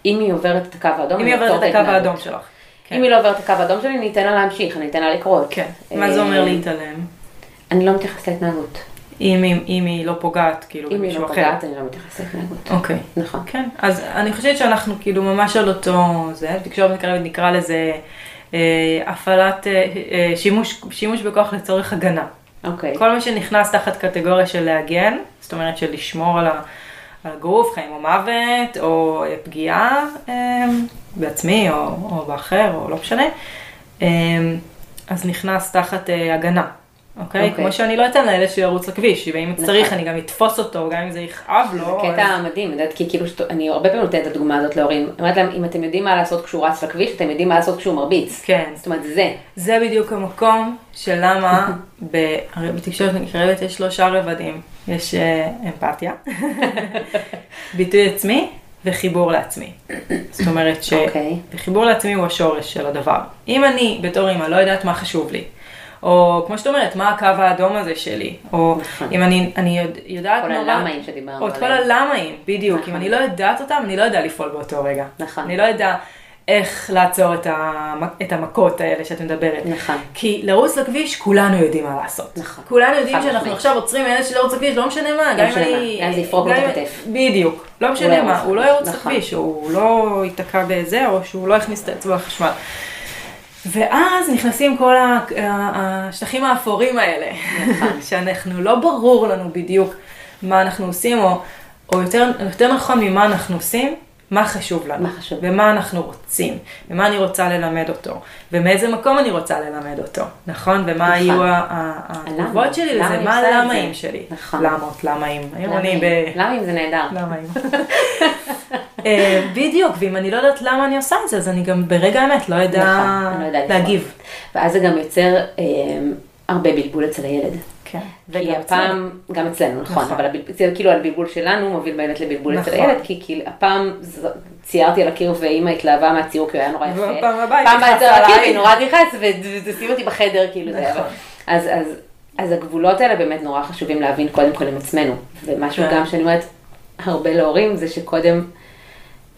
אם היא עוברת את הקו האדום, אם היא עוברת את הקו. האדום שלך. כן. אם היא לא עוברת את הקו האדום שלי, אני אתן לה להמשיך, אני אתן לה לקרות. כן. מה זה אומר אה, להתעלם? אני לא מתייחסת להתנהגות. אם, אם, אם היא לא פוגעת, כאילו, אם היא לא אחר. פוגעת, אני לא מתייחסת להתנהגות. אוקיי. נכון. כן, אז אני חושבת שאנחנו כאילו ממש על אותו, זה, תקשורת מתקרבת נקרא לזה אה, הפעלת, אה, אה, שימוש, שימוש בכוח לצורך הגנה. אוקיי. כל מה שנכנס תחת קטגוריה של להגן, זאת אומרת של לשמור על, ה, על הגוף, חיים או מוות, או אה, פגיעה אה, בעצמי או, או באחר, או לא משנה, אה, אז נכנס תחת אה, הגנה. אוקיי? אוקיי. כמו שאני לא אתן לילד שלי לרוץ לכביש, ואם נכון. צריך אני גם אתפוס אותו, גם אם זה יכאב לו. זה קטע מדהים, את יודעת, כי כאילו, שת- אני הרבה פעמים נותנת את הדוגמה הזאת להורים. אומרת להם, אם אתם יודעים מה לעשות כשהוא רץ לכביש, אתם יודעים מה לעשות כשהוא מרביץ. כן, זאת אומרת, זה. זה בדיוק המקום של למה ב- הרי בתקשורת מקרבת יש שלושה רבדים. יש אה, אמפתיה, ביטוי עצמי וחיבור לעצמי. זאת אומרת אוקיי. שחיבור לעצמי הוא השורש של הדבר. אם אני בתור אימא לא יודעת מה חשוב לי, או כמו שאת אומרת, מה הקו האדום הזה שלי, או נכון. אם אני, אני יודע- יודעת כל נורא... הלמאים שדיברנו או את כל עליהם. הלמאים, בדיוק. נכון. אם אני לא יודעת אותם, אני לא יודע לפעול באותו רגע. נכון. אני לא יודע איך לעצור את, המ... את המכות האלה שאת מדברת. נכון. כי לרוץ לכביש, כולנו יודעים מה לעשות. נכון. כולנו יודעים שאנחנו משמעית. עכשיו עוצרים ילד שלא לרוץ לכביש, לא משנה מה, גם אם אני... מה, זה יפרוק לו את הכתף. בדיוק. לא לא משנה מה, ירוץ הוא לא ירוץ נכון. לכביש, הוא לא ייתקע בזה, או שהוא לא יכניס את האצבע לחשמל. ואז נכנסים כל השטחים האפורים האלה, נכון. שאנחנו לא ברור לנו בדיוק מה אנחנו עושים, או, או יותר, יותר נכון ממה אנחנו עושים, מה חשוב לנו, מה חשוב. ומה אנחנו רוצים, ומה אני רוצה ללמד אותו, ומאיזה מקום אני רוצה ללמד אותו, נכון? ומה נכון. יהיו ה- ה- התגובות שלי למה לזה, מה? הלמאים שלי. נכון. למות, למאים. היום אני ב... למה אם זה נהדר? למה אם? אה, בדיוק, ואם אני לא יודעת למה אני עושה את זה, אז אני גם ברגע האמת לא אדע נכון, לא יודעת להגיב. ואז זה גם יוצר אה, הרבה בלבול אצל הילד. כן. כי הפעם, גם אצלנו, נכון, נכון. אבל זה כאילו הבלבול שלנו מוביל באמת לבלבול אצל נכון. הילד, כי כאילו הפעם ציירתי על הקיר ואימא התלהבה מהציור כי הוא היה נורא יפה. היא פעם הבאה תכעס זה על הקיר. והיא נורא תכעס ותשים אותי בחדר, כאילו זה היה. נכון. אז, אז, אז הגבולות האלה באמת נורא חשובים להבין קודם כל עם עצמנו. ומשהו כן. גם שאני אומרת הרבה להורים זה שקודם,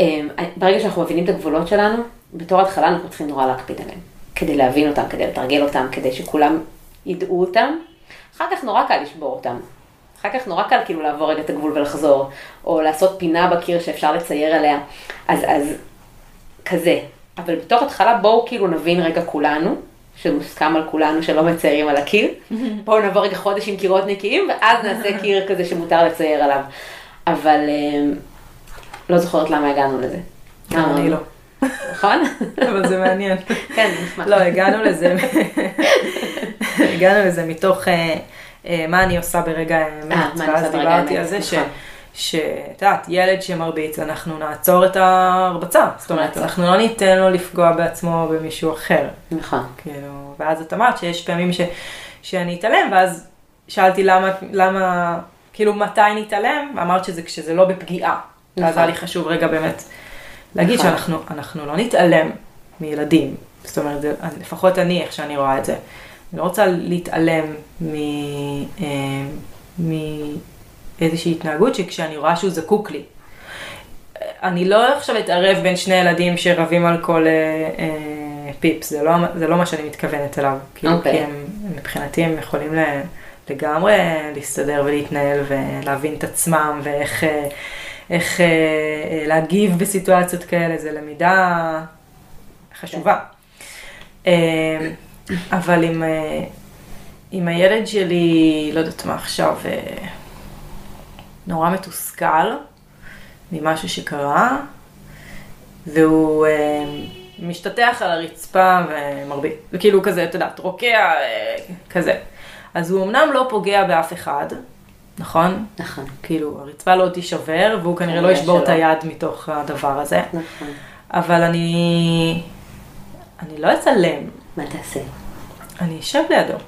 אמ, ברגע שאנחנו מבינים את הגבולות שלנו, בתור התחלה אנחנו צריכים נורא להקפיד עליהם. כדי להבין אותם, כדי לתרגל אותם, כדי שכולם ידעו אותם. אחר כך נורא קל לשבור אותם. אחר כך נורא קל כאילו לעבור רגע את הגבול ולחזור, או לעשות פינה בקיר שאפשר לצייר עליה. אז, אז כזה. אבל בתור התחלה בואו כאילו נבין רגע כולנו, שמוסכם על כולנו שלא מציירים על הקיר. בואו נעבור רגע חודש עם קירות נקיים, ואז נעשה קיר כזה שמותר לצייר עליו. אבל אה, לא זוכרת למה הגענו לזה. אני לא. נכון? אבל זה מעניין. כן, זה נשמע. לא, הגענו לזה, הגענו לזה מתוך אה, אה, מה אני עושה ברגע אה, האמת, אני ואז דיברתי על זה ש... נכון. שאת יודעת, ילד שמרביץ, אנחנו נעצור את ההרבצה. זאת אומרת. אנחנו לא ניתן לו לפגוע בעצמו או במישהו אחר. נכון. כאילו, ואז את אמרת שיש פעמים ש, שאני אתעלם, ואז שאלתי למה, למה, כאילו מתי נתעלם, ואמרת שזה כשזה לא בפגיעה. ואז נכון. היה לי חשוב רגע באמת להגיד נכון. שאנחנו אנחנו לא נתעלם מילדים. זאת אומרת, לפחות אני, איך שאני רואה את זה. אני לא רוצה להתעלם מ... אה, מאיזושהי התנהגות שכשאני רואה שהוא זקוק לי. אני לא עכשיו אתערב בין שני ילדים שרבים על כל אה, אה, פיפס, זה לא, זה לא מה שאני מתכוונת אליו. כאילו, אוקיי. כי הם, מבחינתי הם יכולים ל, לגמרי להסתדר ולהתנהל ולהבין את עצמם ואיך אה, איך, אה, אה, להגיב בסיטואציות כאלה, זה למידה חשובה. אה, אבל אם, אה, אם הילד שלי, לא יודעת מה עכשיו, נורא מתוסכל ממשהו שקרה, והוא משתטח על הרצפה ומרביץ, וכאילו כזה, את יודעת, רוקע, כזה. אז הוא אמנם לא פוגע באף אחד, נכון? נכון. כאילו, הרצפה לא תישבר, והוא כנראה לא ישבור את. היד מתוך הדבר הזה. נכון. אבל אני... אני לא אצלם, מה תעשה? אני אשב לידו.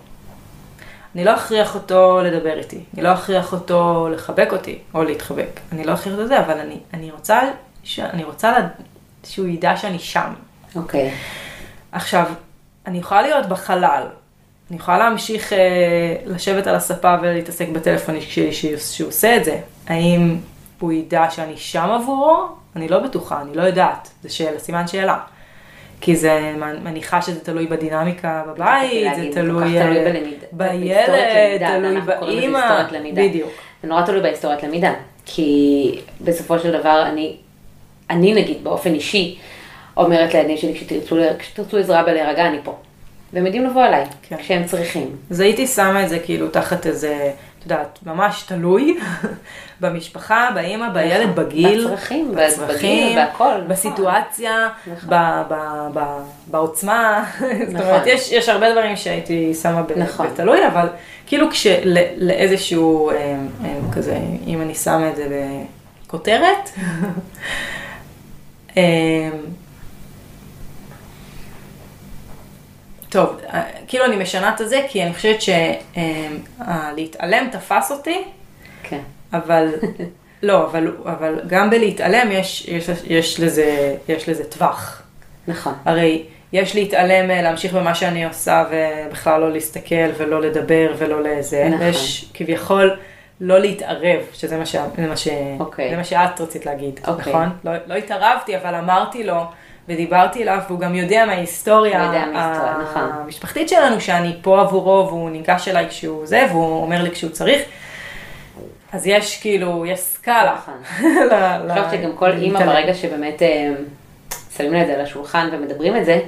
אני לא אכריח אותו לדבר איתי, אני לא אכריח אותו לחבק אותי, או להתחבק. אני לא אכריח אותו זה, אבל אני, אני רוצה, ש... אני רוצה לד... שהוא ידע שאני שם. אוקיי. עכשיו, אני יכולה להיות בחלל, אני יכולה להמשיך אה, לשבת על הספה ולהתעסק בטלפון שלי שהוא, עושה את זה. האם הוא ידע שאני שם עבורו? אני לא בטוחה, אני לא יודעת. זה שאלה, סימן שאלה. כי זה, מניחה שזה תלוי בדינמיקה בבית, זה תלוי, אה, בילד, תלוי באימא. בדיוק. זה נורא תלוי בהיסטוריית למידה, כי בסופו של דבר אני, אני נגיד באופן אישי אומרת לילדים שלי כשתרצו עזרה בלהירגע אני פה. והם יודעים לבוא אליי, כן. כשהם צריכים. אז הייתי שמה את זה כאילו תחת איזה, את יודעת, ממש תלוי במשפחה, באימא, בילד, נכון. בגיל, בצרכים, בצרכים, בגיל, בהכל, נכון. בסיטואציה, נכון. ב- ב- ב- בעוצמה, זאת נכון. אומרת, יש, יש הרבה דברים שהייתי שמה ב- נכון. בתלוי, אבל כאילו כשלאיזשהו, כזה, אם אני שמה את זה בכותרת, טוב, אה, כאילו אני משנה את זה, כי אני חושבת שלהתעלם תפס אותי, כן. אבל לא, אבל, אבל גם בלהתעלם יש, יש, יש, לזה, יש לזה טווח. נכון. הרי יש להתעלם, אה, להמשיך במה שאני עושה ובכלל לא להסתכל ולא לדבר ולא לזה. נכון. ויש כביכול לא להתערב, שזה מה, ש... זה מה, ש... אוקיי. זה מה שאת רצית להגיד, אוקיי. נכון? לא, לא התערבתי, אבל אמרתי לו, ודיברתי אליו, והוא גם יודע מההיסטוריה יודע מההיסטוריה, נכון. המשפחתית שלנו, שאני פה עבורו, והוא ניגש אליי כשהוא זה, והוא אומר לי כשהוא צריך. אז יש כאילו, יש סקאלה. נכון. אני חושבת שגם כל אימא. ברגע שבאמת אה, שמים לה את זה על השולחן ומדברים את זה,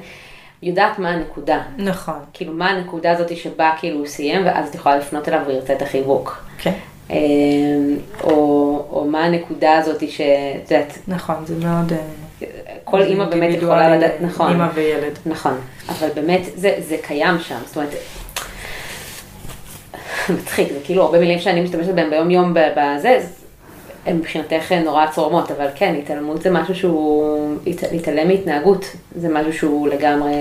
יודעת מה הנקודה. נכון, כאילו מה הנקודה הזאת שבה כאילו הוא סיים ואז את יכולה לפנות אליו וירצה את החיבוק. כן, אה, או, או מה הנקודה הזאת שאת יודעת, נכון, זה מאוד... אה, כל אימא באמת יכולה לדעת, נכון, אימא וילד. נכון, אבל באמת זה, זה קיים שם, זאת אומרת, מצחיק, זה כאילו הרבה מילים שאני משתמשת בהם ביום יום בזה, הן מבחינתך נורא צורמות, אבל כן, התעלמות זה משהו שהוא, הת- להתעלם מהתנהגות, זה משהו שהוא לגמרי,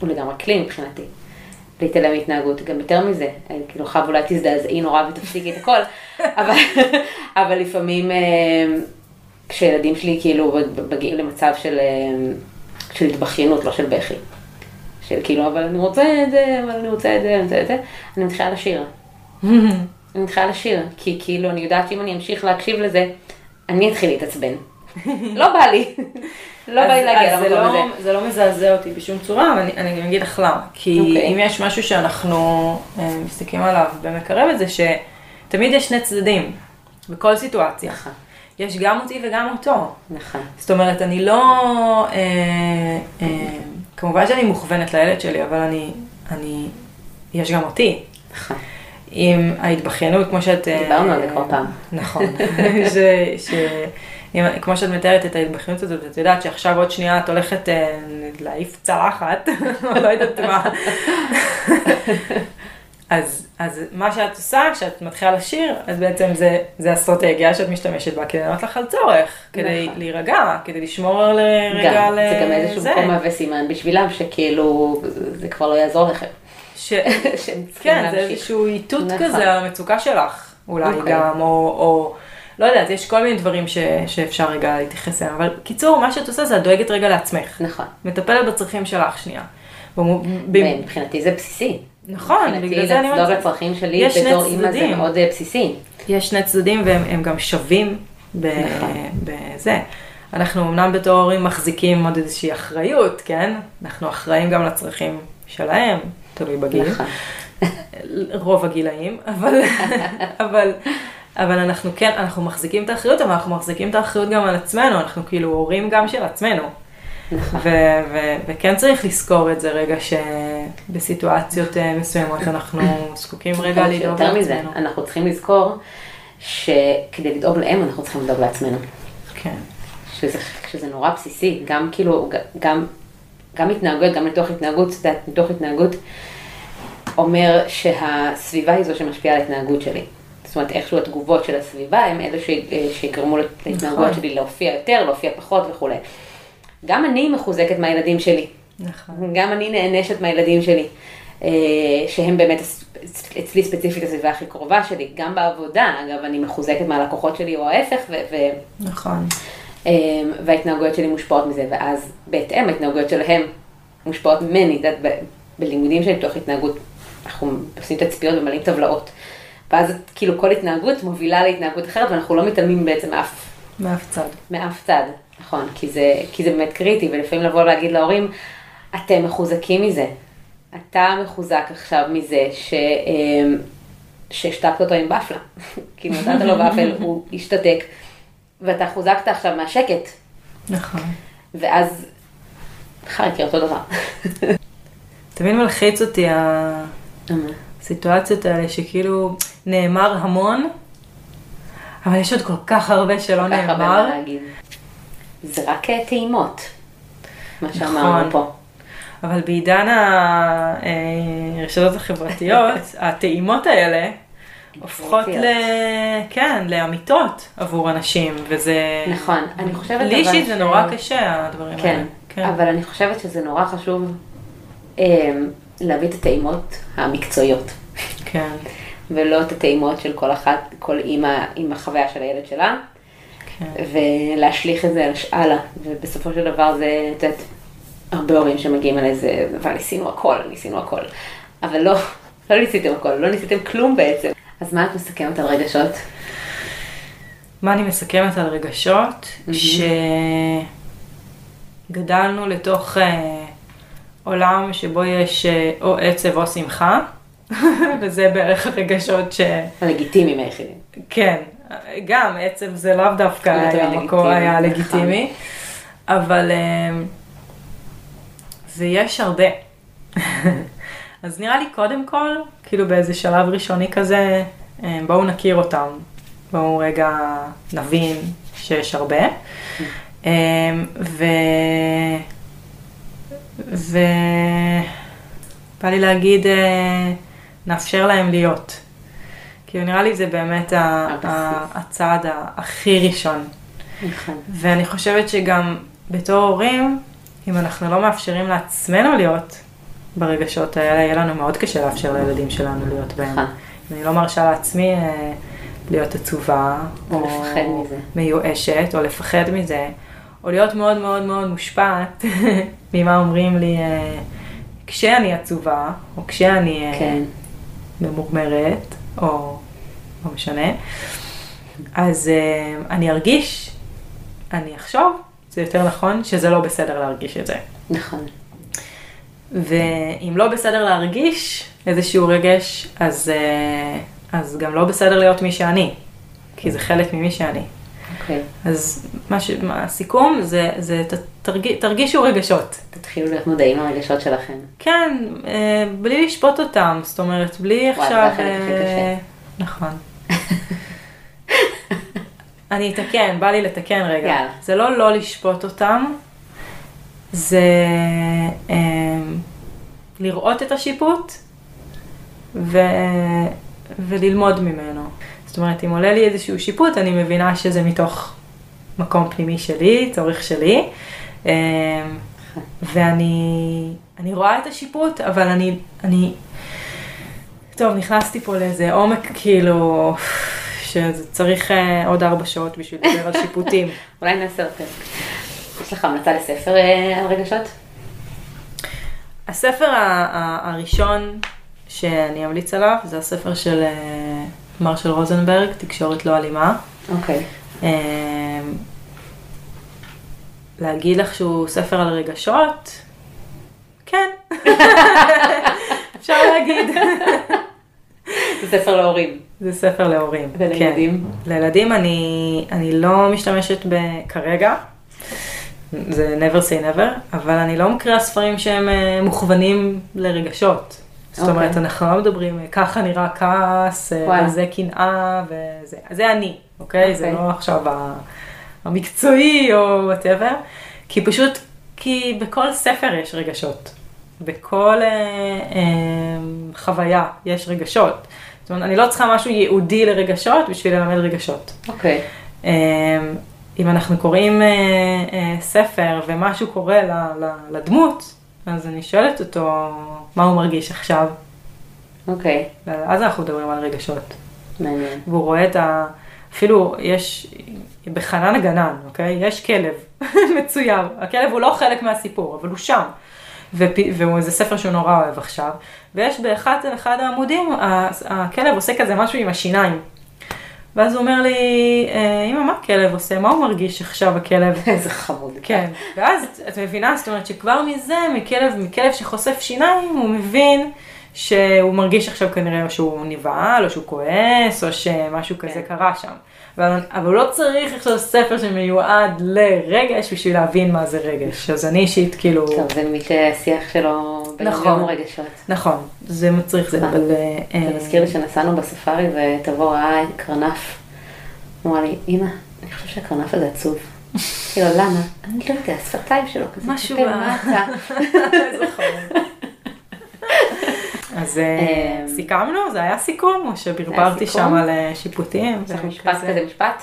הוא לגמרי כלי מבחינתי. להתעלם מהתנהגות, גם יותר מזה, אני כאילו חייב אולי תזדעזעי נורא ותפסיקי את הכל, אבל, אבל לפעמים אה, כשילדים שלי כאילו מגיעים למצב של, אה, של התבכיינות, לא של בכי, של כאילו, אבל אני רוצה את זה, אבל אני רוצה את זה, אני רוצה את זה, אני מתחילה לשיר. אני מתחילה לשיר, כי כאילו אני יודעת שאם אני אמשיך להקשיב לזה, אני אתחיל להתעצבן. לא בא לי, לא בא לי להגיע למקום הזה. לא- זה לא מזעזע אותי בשום צורה, אבל אני- אני גם אגיד לך למה. כי אוקיי. אם יש משהו שאנחנו אה, מסתכלים עליו במקרב את זה, שתמיד יש שני צדדים, בכל סיטואציה. יש גם אותי וגם אותו. נכון, זאת אומרת, אני לא... אה, אה, כמובן שאני מוכוונת לילד שלי, אבל אני... אני יש גם אותי. נכון. עם ההתבכיינות, כמו שאת... אה, דיברנו על זה כבר פעם. נכון. ש, ש, אם, כמו שאת מתארת את ההתבכיינות הזאת, את יודעת שעכשיו עוד שנייה את הולכת אה, להעיף צלחת, או לא יודעת מה. אז, אז מה שאת עושה, כשאת מתחילה לשיר, אז בעצם זה, זה אסטרטגיה שאת משתמשת בה כדי לענות לך על צורך, כדי נכון. להירגע, כדי לשמור לרגע גם, ל... זה גם איזשהו זה. מקום מהווה סימן בשבילם, שכאילו, זה כבר לא יעזור לכם. ש... כן, זה. איזשהו איתות נכון. כזה על המצוקה שלך, אולי אוקיי. גם, או, או לא יודעת, יש כל מיני דברים ש, שאפשר רגע להתייחס אליהם, אבל קיצור, מה שאת עושה זה את דואגת רגע לעצמך. נכון. מטפלת בצרכים שלך שנייה. מבחינתי זה בסיסי. נכון, בגלל מבחינתי זה אני אומרת, לצרכים שלי יש שני בתור אימא זה. מאוד אה, בסיסי. יש שני צדדים והם הם גם שווים נכון. בזה. אנחנו אמנם בתור הורים מחזיקים עוד איזושהי אחריות, כן? אנחנו אחראים גם לצרכים שלהם, תלוי בגיל. נכון. רוב הגילאים, אבל, אבל, אבל אנחנו כן, אנחנו מחזיקים את האחריות, אבל אנחנו מחזיקים את האחריות גם על עצמנו, אנחנו כאילו הורים גם של עצמנו. נכון. וכן צריך לזכור את זה רגע שבסיטואציות אה, מסוימות אנחנו זקוקים רגע לדאוג יותר מזה, לעצמנו. אנחנו צריכים לזכור שכדי לדאוג להם אנחנו צריכים לדאוג לעצמנו. כן, שזה, שזה נורא בסיסי, גם כאילו, גם, גם התנהגות, גם מתוך התנהגות, את יודעת, מתוך התנהגות אומר שהסביבה היא זו שמשפיעה על ההתנהגות שלי. זאת אומרת, איכשהו התגובות של הסביבה הם אלה ש- שיגרמו להתנהגות נכון. שלי להופיע יותר, להופיע פחות וכולי. גם אני מחוזקת מהילדים שלי. נכון. גם אני נענשת מהילדים שלי, אה, שהם באמת אצלי ספציפית הסביבה הכי קרובה שלי, גם בעבודה, אגב, אני מחוזקת מהלקוחות שלי או ההפך, ו- ו- נכון. אה, וההתנהגויות שלי מושפעות מזה, ואז בהתאם ההתנהגויות שלהם מושפעות ממני, את יודעת, בלימודים שלי בתוך התנהגות, אנחנו עושים תצפיות ומלאים טבלאות, ואז כאילו כל התנהגות מובילה להתנהגות אחרת, ואנחנו לא מתעלמים בעצם מאף מאף צד. מאף צד, נכון, כי זה, כי זה באמת קריטי, ולפעמים לבוא להגיד להורים, אתם מחוזקים מזה. אתה מחוזק עכשיו מזה ש, אמ, שהשתקת אותו עם באפלה. כאילו נתת לו באפל, הוא השתתק, ואתה חוזקת עכשיו מהשקט, נכון. ואז מחר יקרה אותו דבר. תמיד מלחיץ אותי הסיטואציות האלה שכאילו נאמר המון, אבל יש עוד כל כך הרבה שלא כל כך הרבה נאמר. מה להגיד. זה רק אה, טעימות, מה נכון. שאמרנו פה. אבל בעידן הרשתות החברתיות, הטעימות האלה הופכות ל... כן, לאמיתות עבור אנשים, וזה... נכון, אני חושבת לי אישית זה נורא קשה, הדברים כן, האלה. כן, אבל אני חושבת שזה נורא חשוב אה, להביא את הטעימות המקצועיות, כן, ולא את הטעימות של כל אחת, כל אימא עם החוויה של הילד שלה. ולהשליך את זה הלאה, ובסופו של דבר זה, את יודעת, הרבה הורים שמגיעים אליי זה, אבל ניסינו הכל, ניסינו הכל, אבל לא, לא ניסיתם הכל, לא ניסיתם כלום בעצם. אז מה את מסכמת על רגשות? מה אני מסכמת על רגשות? ש... גדלנו לתוך אה, עולם שבו יש אה, או עצב או שמחה, וזה בערך הרגשות ש... הלגיטימיים היחידים. כן, גם עצב זה לאו דווקא לא תמיד היה לגיטימי, היה נכון. לגיטימי, אבל אה, ויש הרבה. אז נראה לי קודם כל, כאילו באיזה שלב ראשוני כזה, אה, בואו נכיר אותם, בואו רגע נבין שיש הרבה. אה, ו... ו... בא לי להגיד, אה, נאפשר להם להיות. כאילו נראה לי זה באמת ה- הבסיס. ה- הצעד הכי ראשון. נכון. ואני חושבת שגם בתור הורים, אם אנחנו לא מאפשרים לעצמנו להיות ברגשות האלה, יהיה לנו מאוד קשה לאפשר לילדים שלנו להיות בהם. נכון. אם אני לא מרשה לעצמי אה, להיות עצובה, או לפחד מזה. מיואשת, או לפחד מזה, או להיות מאוד מאוד מאוד מושפעת ממה אומרים לי אה, כשאני עצובה, או כשאני אה, כן. ממורמרת, או לא משנה, אז אה, אני ארגיש, אני אחשוב, זה יותר נכון, שזה לא בסדר להרגיש את זה. נכון. ואם לא בסדר להרגיש איזשהו רגש, אז, אה, אז גם לא בסדר להיות מי שאני, כי זה חלק ממי שאני. אוקיי. אז מה ש... מה, הסיכום זה, זה תרג... תרגישו רגשות. תתחילו להיות מודעים לרגשות שלכם. כן, אה, בלי לשפוט אותם, זאת אומרת, בלי וואי, עכשיו... זה החלק הכי אה, נכון. אני אתקן, בא לי לתקן רגע. יאללה. זה לא לא לשפוט אותם, זה אה, לראות את השיפוט ו... וללמוד ממנו. זאת אומרת, אם עולה לי איזשהו שיפוט, אני מבינה שזה מתוך מקום פנימי שלי, צורך שלי. אה, ואני אני רואה את השיפוט, אבל אני, אני, טוב, נכנסתי פה לאיזה עומק, כאילו, שצריך אה, עוד ארבע שעות בשביל לדבר על שיפוטים. אולי נעשה יותר. יש לך המלצה לספר אה, על רגשות? הספר הראשון שאני אמליץ עליו, זה הספר של אה, מרשל רוזנברג, תקשורת לא אלימה. אוקיי. אה, להגיד לך שהוא ספר על רגשות? כן. אפשר להגיד. זה ספר להורים. זה ספר להורים. ולילדים? כן. לילדים אני, אני לא משתמשת ב... כרגע. זה never say never, אבל אני לא מקריאה ספרים שהם אה, מוכוונים לרגשות. זאת אוקיי. אומרת, אנחנו לא מדברים, אה, ככה נראה כעס, אה, וואלה. וזה קנאה, וזה זה אני, אוקיי? זה אוקיי. לא עכשיו ה- המקצועי או וואטאבר, כי פשוט, כי בכל ספר יש רגשות. בכל אה, אה, חוויה יש רגשות. זאת אומרת, אני לא צריכה משהו ייעודי לרגשות בשביל ללמד רגשות. אוקיי. אה, אם אנחנו קוראים אה, אה, ספר ומשהו קורה ל, ל, לדמות, אז אני שואלת אותו מה הוא מרגיש עכשיו, אוקיי. ואז אנחנו מדברים על רגשות. מעניין. והוא רואה את ה... אפילו יש, בחנן הגנן, אוקיי? יש כלב מצויר. הכלב הוא לא חלק מהסיפור, אבל הוא שם. ופ... וזה ספר שהוא נורא אוהב עכשיו. ויש באחד אחד העמודים, הכלב עושה כזה משהו עם השיניים. ואז הוא אומר לי, "אה, אמא, מה הכלב עושה? מה הוא מרגיש עכשיו הכלב? איזה חמוד. כן, ואז את מבינה, זאת אומרת שכבר מזה, מכלב, מכלב שחושף שיניים, הוא מבין שהוא מרגיש עכשיו כנראה או שהוא נבהל, או שהוא כועס, או שמשהו כזה קרה שם. אבל, אבל הוא לא צריך עכשיו ספר שמיועד לרגש בשביל להבין מה זה רגש. אז אני אישית כאילו... טוב, זה מי שהשיח שלו נכון. רגשות. נכון, זה מצריך זה, נכון. אבל... אה, זה מזכיר לי שנסענו בספארי ותבוא ראה קרנף. אמרה לי, אמא, אני חושב שהקרנף הזה עצוב. כאילו, למה? אני לא יודע, השפתיים שלו כזה. משהו. איזה חמוד. אז אה, אמ, סיכמנו? זה היה סיכום? או שברברתי. שם על אה, שיפוטים? יש לך משפט? כזה משפט?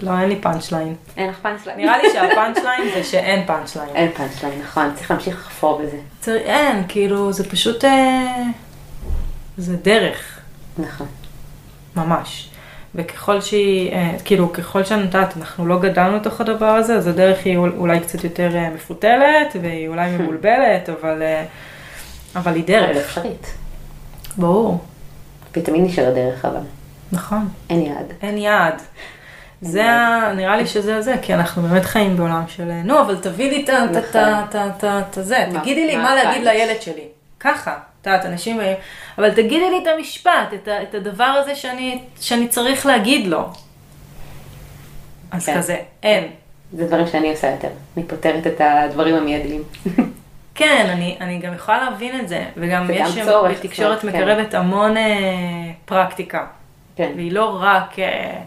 לא, אין לי פאנצ' ליין. אין לך פאנצ' ליין? נראה לי שהפאנצ' ליין זה שאין פאנצ' ליין. אין פאנצ' ליין, נכון, צריך להמשיך לחפור בזה. צריך- אין, כאילו, זה פשוט... אה, זה דרך, נכון. ממש. וככל שהיא, אה, כאילו, ככל שאני יודעת, אנחנו לא גדלנו לתוך הדבר הזה, אז הדרך היא אול- אולי קצת יותר אה, מפותלת, והיא אולי מבולבלת, אבל, אה, אבל היא אבל דרך. אפשרית. ברור, והיא תמיד נשארת דרך, אבל נכון. אין יעד. אין יעד. זה, ה- נראה לי שזה זה, כי אנחנו באמת חיים בעולם של, נו, אבל תביא לי את ה- את ה-. את ה- את ה- את הזה, מה- תגידי לי מה להגיד? לילד שלי. ככה, את יודעת, אנשים אבל תגידי לי את המשפט, את הדבר הזה שאני- שאני צריך להגיד לו. אז כן. כזה, אין. זה דברים שאני עושה יותר. אני פותרת את הדברים המיידיים. כן, אני, אני גם יכולה להבין את זה, וגם זה יש צורך, בתקשורת צורך, כן. מקרבת המון אה, פרקטיקה. כן. והיא לא רק אה,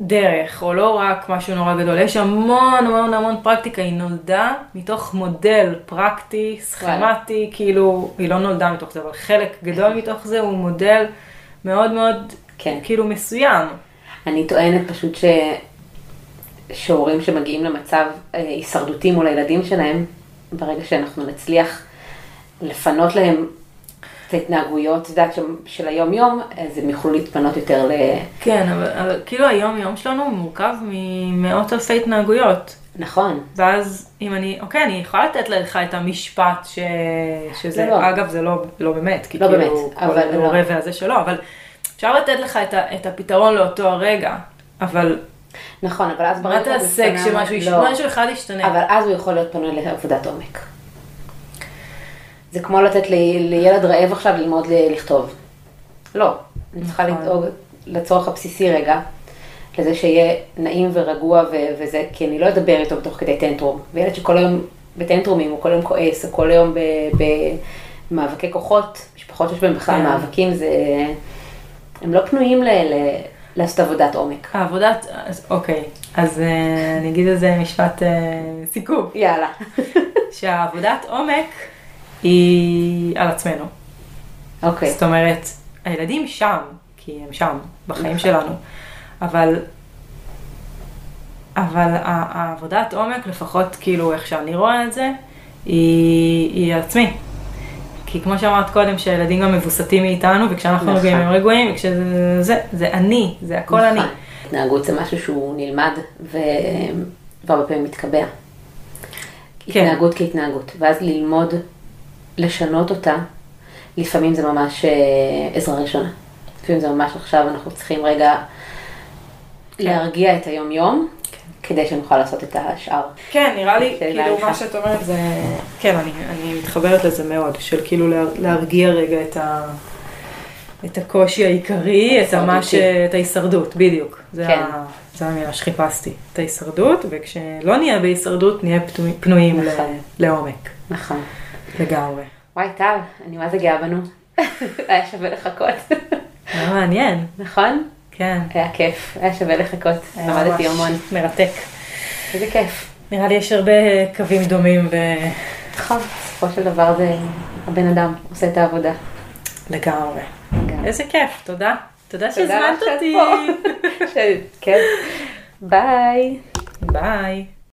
דרך, או לא רק משהו נורא גדול, יש המון המון המון פרקטיקה, היא נולדה מתוך מודל פרקטי, סכמטי, כאילו, היא לא נולדה מתוך זה, אבל חלק גדול מתוך זה הוא מודל מאוד מאוד, כן. כאילו, מסוים. אני טוענת פשוט ש... שהורים שמגיעים למצב אה, הישרדותי מול הילדים שלהם, ברגע שאנחנו נצליח לפנות להם את ההתנהגויות, את יודעת, של- היום-יום, אז הם יוכלו להתפנות יותר ל... כן, אבל, אבל כאילו היום יום שלנו מורכב ממאות אלפי התנהגויות. נכון, ואז אם אני, אוקיי, אני יכולה לתת לך את המשפט ש... שזה, לא, לא. אגב, זה לא, לא באמת, כי לא כאילו, באמת, כל אבל לא. הורה והזה שלו, אבל אפשר לתת לך את, ה, את הפתרון לאותו הרגע, אבל נכון, אבל אז מה ברגע תעשה שהוא משתנה- כשמשהו, יש- לא. משהו אחד ישתנה? אבל אז הוא יכול להיות פנוי לעבודת עומק. זה כמו לתת לי- לילד רעב עכשיו ללמוד לכתוב. לא, אני צריכה נכון. לדאוג לצורך הבסיסי רגע, לזה שיהיה נעים ורגוע וזה, כי אני לא אדבר איתו בתוך כדי טנטרום. וילד שכל היום בטנטרומים, הוא כל היום כועס, או כל היום במאבקי כוחות, משפחות שיש בהן בכלל כן. מאבקים, זה... הם לא פנויים ל- לעשות עבודת עומק. העבודת, אז, אוקיי, אז אה, אני אגיד איזה משפט אה, סיכום, יאללה. שהעבודת עומק היא על עצמנו. אוקיי. זאת אומרת, הילדים שם, כי הם שם, בחיים נכון. שלנו, אבל, אבל העבודת עומק, לפחות כאילו איך שאני רואה את זה, היא, היא על עצמי. כי כמו שאמרת קודם, שהילדים גם מבוסתים מאיתנו, וכשאנחנו נכון. מגיעים הם רגועים, וכשזה, זה, זה אני, זה הכל אני. נכון. התנהגות זה משהו שהוא נלמד והרבה פעמים מתקבע. כן. התנהגות כהתנהגות, ואז ללמוד לשנות אותה, לפעמים זה ממש אה, עזרה ראשונה. לפעמים זה ממש עכשיו אנחנו צריכים רגע להרגיע את היום-יום, כדי שנוכל לעשות את השאר. כן, נראה לי, כאילו. מה שאת אומרת זה... כן, אני, אני מתחברת לזה מאוד, של כאילו לה, להרגיע רגע את, ה, את הקושי העיקרי, את, המה ש. את ההישרדות, בדיוק. זה, כן. ה, זה המילה שחיפשתי, את ההישרדות, וכשלא נהיה בהישרדות, נהיה פנוי, פנויים ל, נכון. לעומק, נכון. לגמרי. וואי, טל, אני מה זה גאה בנו. היה שווה לחכות. היה מעניין, נכון? כן. היה כיף, היה שווה לחכות. למדתי המון. מרתק. איזה כיף. נראה לי יש הרבה קווים דומים ב... נכון, בסופו של דבר זה הבן אדם עושה את העבודה. לגמרי. איזה כיף, תודה. תודה שהזמנת אותי. כן. ביי. ביי.